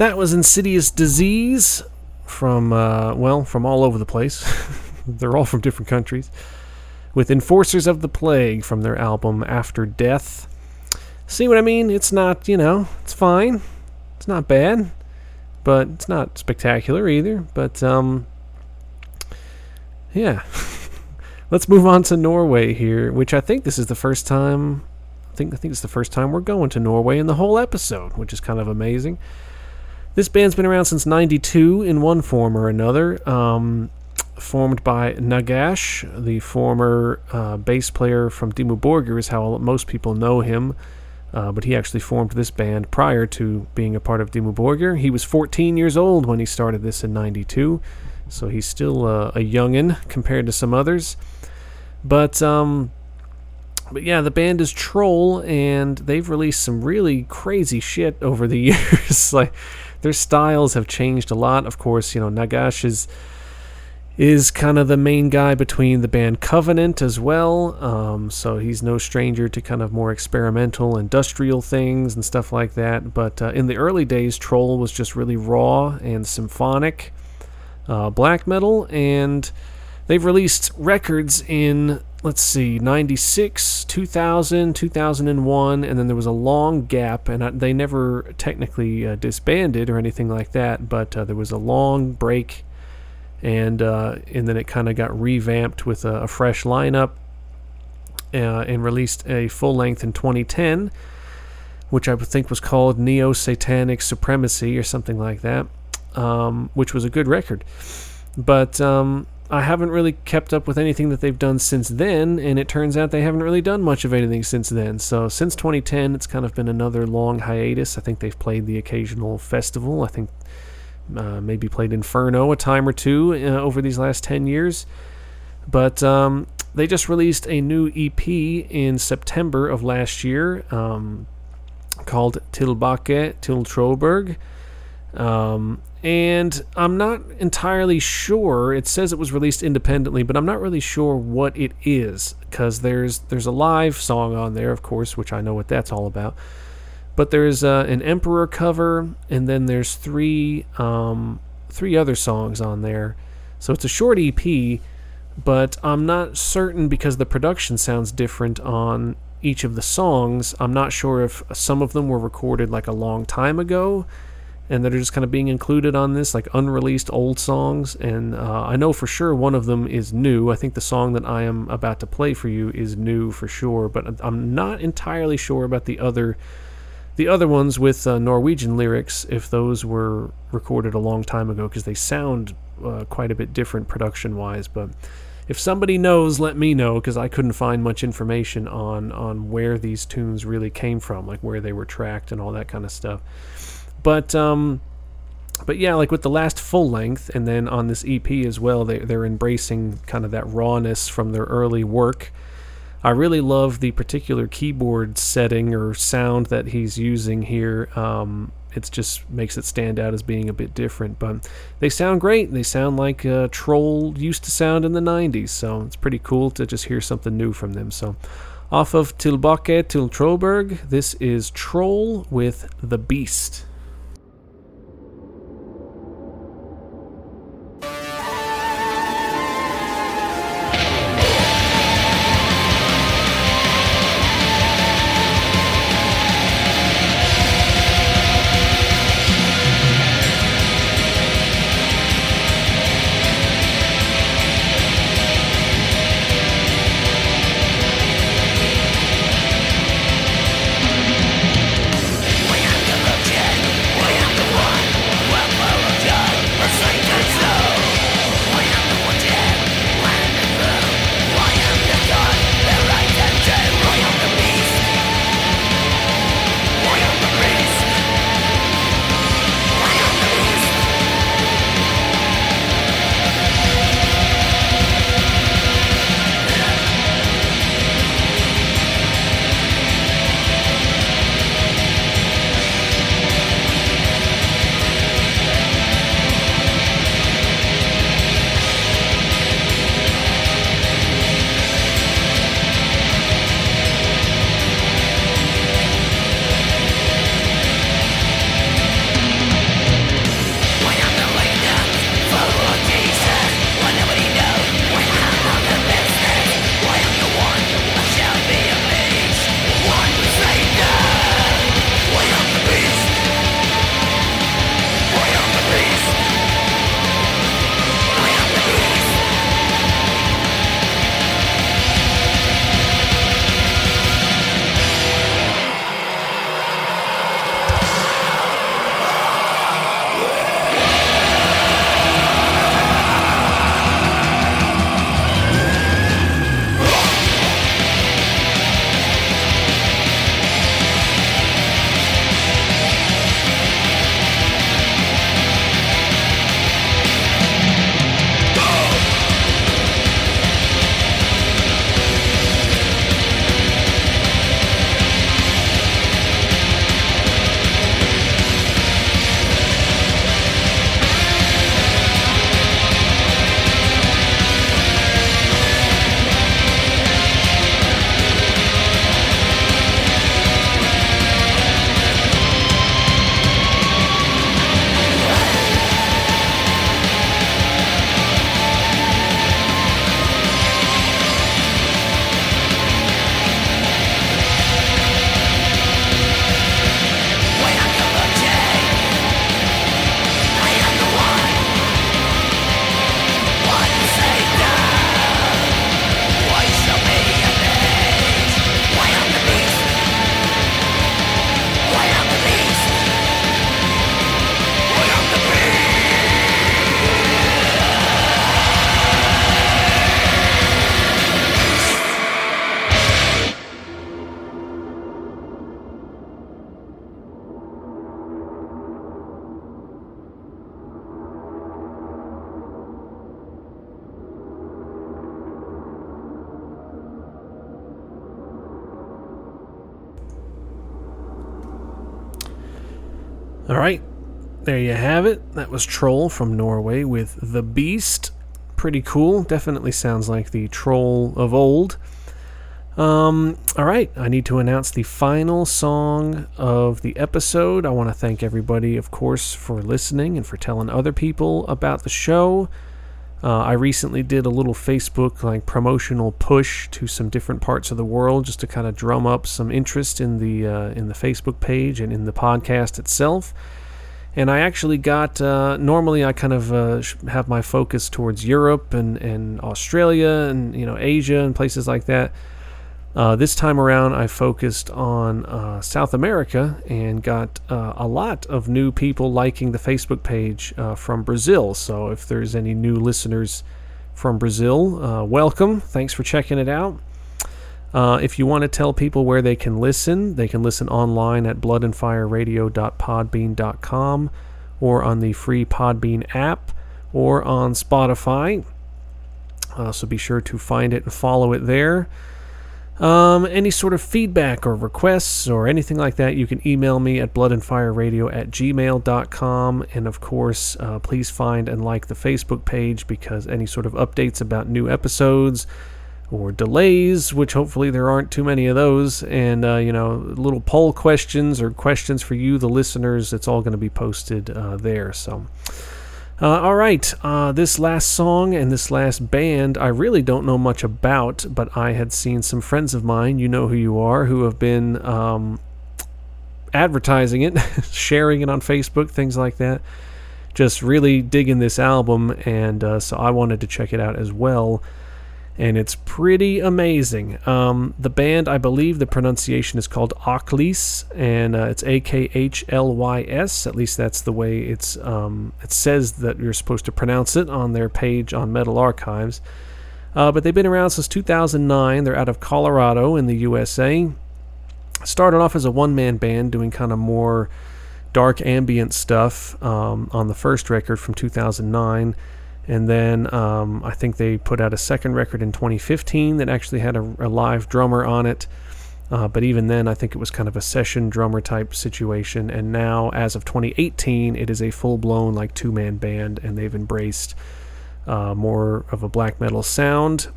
That was Insidious Disease from, uh, well, from all over the place. They're all from different countries. With Enforcers of the Plague from their album After Death. See what I mean? It's not, you know, it's fine. It's not bad, but it's not spectacular either. But, um, yeah. Let's move on to Norway here, which I think this is the first time. I think I think it's the first time we're going to Norway in the whole episode, which is kind of amazing. This band's been around since '92 in one form or another. Um, formed by Nagash, the former uh, bass player from Dimmu Borgir, is how most people know him. Uh, but he actually formed this band prior to being a part of Dimmu Borgir. He was 14 years old when he started this in '92, so he's still uh, a youngin compared to some others. But um, but yeah, the band is Troll, and they've released some really crazy shit over the years. like their styles have changed a lot. Of course, you know Nagash is is kind of the main guy between the band Covenant as well. Um, so he's no stranger to kind of more experimental, industrial things and stuff like that. But uh, in the early days, Troll was just really raw and symphonic uh, black metal, and They've released records in, let's see, 96, 2000, 2001, and then there was a long gap, and they never technically uh, disbanded or anything like that, but uh, there was a long break, and, uh, and then it kind of got revamped with a, a fresh lineup uh, and released a full length in 2010, which I think was called Neo Satanic Supremacy or something like that, um, which was a good record. But um, I haven't really kept up with anything that they've done since then, and it turns out they haven't really done much of anything since then. So since 2010, it's kind of been another long hiatus. I think they've played the occasional festival. I think uh, maybe played Inferno a time or two uh, over these last 10 years. But um, they just released a new EP in September of last year um, called Tilbake til Trollberg. Um, and I'm not entirely sure. It says it was released independently, but I'm not really sure what it is because there's there's a live song on there, of course, which I know what that's all about. But there's uh, an Emperor cover, and then there's three um, three other songs on there. So it's a short EP, but I'm not certain because the production sounds different on each of the songs. I'm not sure if some of them were recorded like a long time ago and that are just kind of being included on this, like unreleased old songs. And uh, I know for sure one of them is new. I think the song that I am about to play for you is new for sure, but I'm not entirely sure about the other. The other ones with uh, Norwegian lyrics, if those were recorded a long time ago, because they sound uh, quite a bit different production wise. But if somebody knows, let me know, because I couldn't find much information on on where these tunes really came from, like where they were tracked and all that kind of stuff. But um, but yeah, like with the last full length, and then on this EP as well, they they're embracing kind of that rawness from their early work. I really love the particular keyboard setting or sound that he's using here. Um, it just makes it stand out as being a bit different. But they sound great. They sound like uh, Troll used to sound in the 90s. So it's pretty cool to just hear something new from them. So off of Tilbake til Trollberg, this is Troll with The Beast. Right, there you have it. That was Troll from Norway with The Beast. Pretty cool. Definitely sounds like the Troll of old. Um, all right, I need to announce the final song of the episode. I want to thank everybody, of course, for listening and for telling other people about the show. Uh, I recently did a little Facebook like promotional push to some different parts of the world just to kind of drum up some interest in the uh, in the Facebook page and in the podcast itself. And I actually got. Uh, normally, I kind of uh, have my focus towards Europe and, and Australia and you know Asia and places like that. Uh, this time around, I focused on uh, South America and got uh, a lot of new people liking the Facebook page uh, from Brazil. So, if there's any new listeners from Brazil, uh, welcome. Thanks for checking it out. Uh, if you want to tell people where they can listen, they can listen online at bloodandfireradio.podbean.com or on the free Podbean app or on Spotify. so, be sure to find it and follow it there. Um, any sort of feedback or requests or anything like that, you can email me at bloodandfireradio at gmail.com. And of course, uh, please find and like the Facebook page because any sort of updates about new episodes or delays, which hopefully there aren't too many of those, and, uh, you know, little poll questions or questions for you, the listeners, it's all going to be posted uh, there. So. Uh, all right, uh, this last song and this last band I really don't know much about, but I had seen some friends of mine, you know who you are, who have been um, advertising it, sharing it on Facebook, things like that. Just really digging this album, and uh, so I wanted to check it out as well and it's pretty amazing. Um, the band, I believe the pronunciation is called Akhlys, and uh, it's A K H L Y S. At least that's the way it's um, it says that you're supposed to pronounce it on their page on Metal Archives. Uh, but they've been around since 2009. They're out of Colorado in the USA. Started off as a one-man band doing kind of more dark ambient stuff um, on the first record from 2009 and then um, I think they put out a second record in 2015 that actually had a, a live drummer on it. Uh, but even then, I think it was kind of a session drummer type situation. And now, as of 2018, it is a full blown like two man band, and they've embraced uh, more of a black metal sound,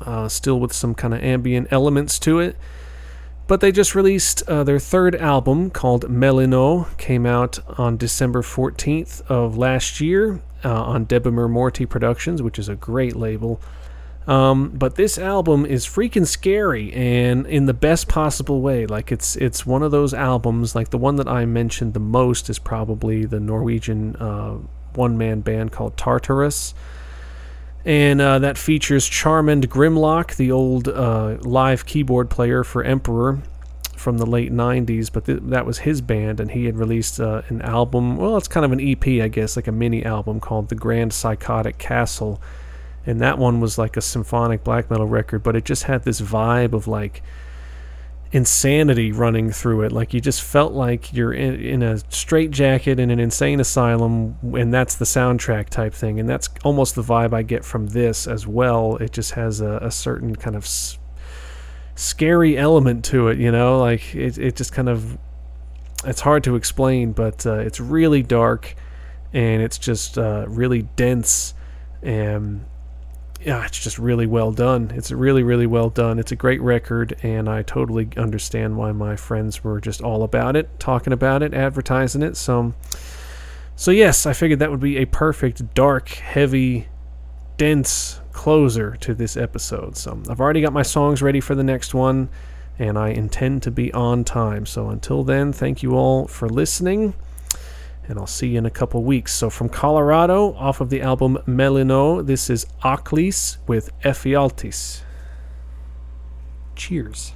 uh, still with some kind of ambient elements to it. But they just released uh, their third album called Melinoë, came out on December 14th of last year uh, on Debemur Morti Productions, which is a great label. Um, but this album is freaking scary and in the best possible way. Like it's it's one of those albums. Like the one that I mentioned the most is probably the Norwegian uh, one man band called Tartaros and uh, that features Charmand Grimloch, the old uh, live keyboard player for Emperor from the late 90s, but th- that was his band, and he had released uh, an album. Well, it's kind of an EP, I guess, like a mini album called The Grand Psychotic Castle. And that one was like a symphonic black metal record, but it just had this vibe of like insanity running through it. Like you just felt like you're in, in a straitjacket in an insane asylum, and that's the soundtrack type thing. And that's almost the vibe I get from this as well. It just has a, a certain kind of s- scary element to it, you know. Like it, it just kind of it's hard to explain, but uh, it's really dark and it's just uh, really dense and yeah, it's just really well done. It's really, really well done. It's a great record, and I totally understand why my friends were just all about it, talking about it, advertising it. So, so yes, I figured that would be a perfect, dark, heavy, dense closer to this episode. So I've already got my songs ready for the next one, and I intend to be on time. So until then, thank you all for listening and I'll see you in a couple weeks. So from Colorado, off of the album Melinoë, this is Akhlys with Ephialtes. Cheers.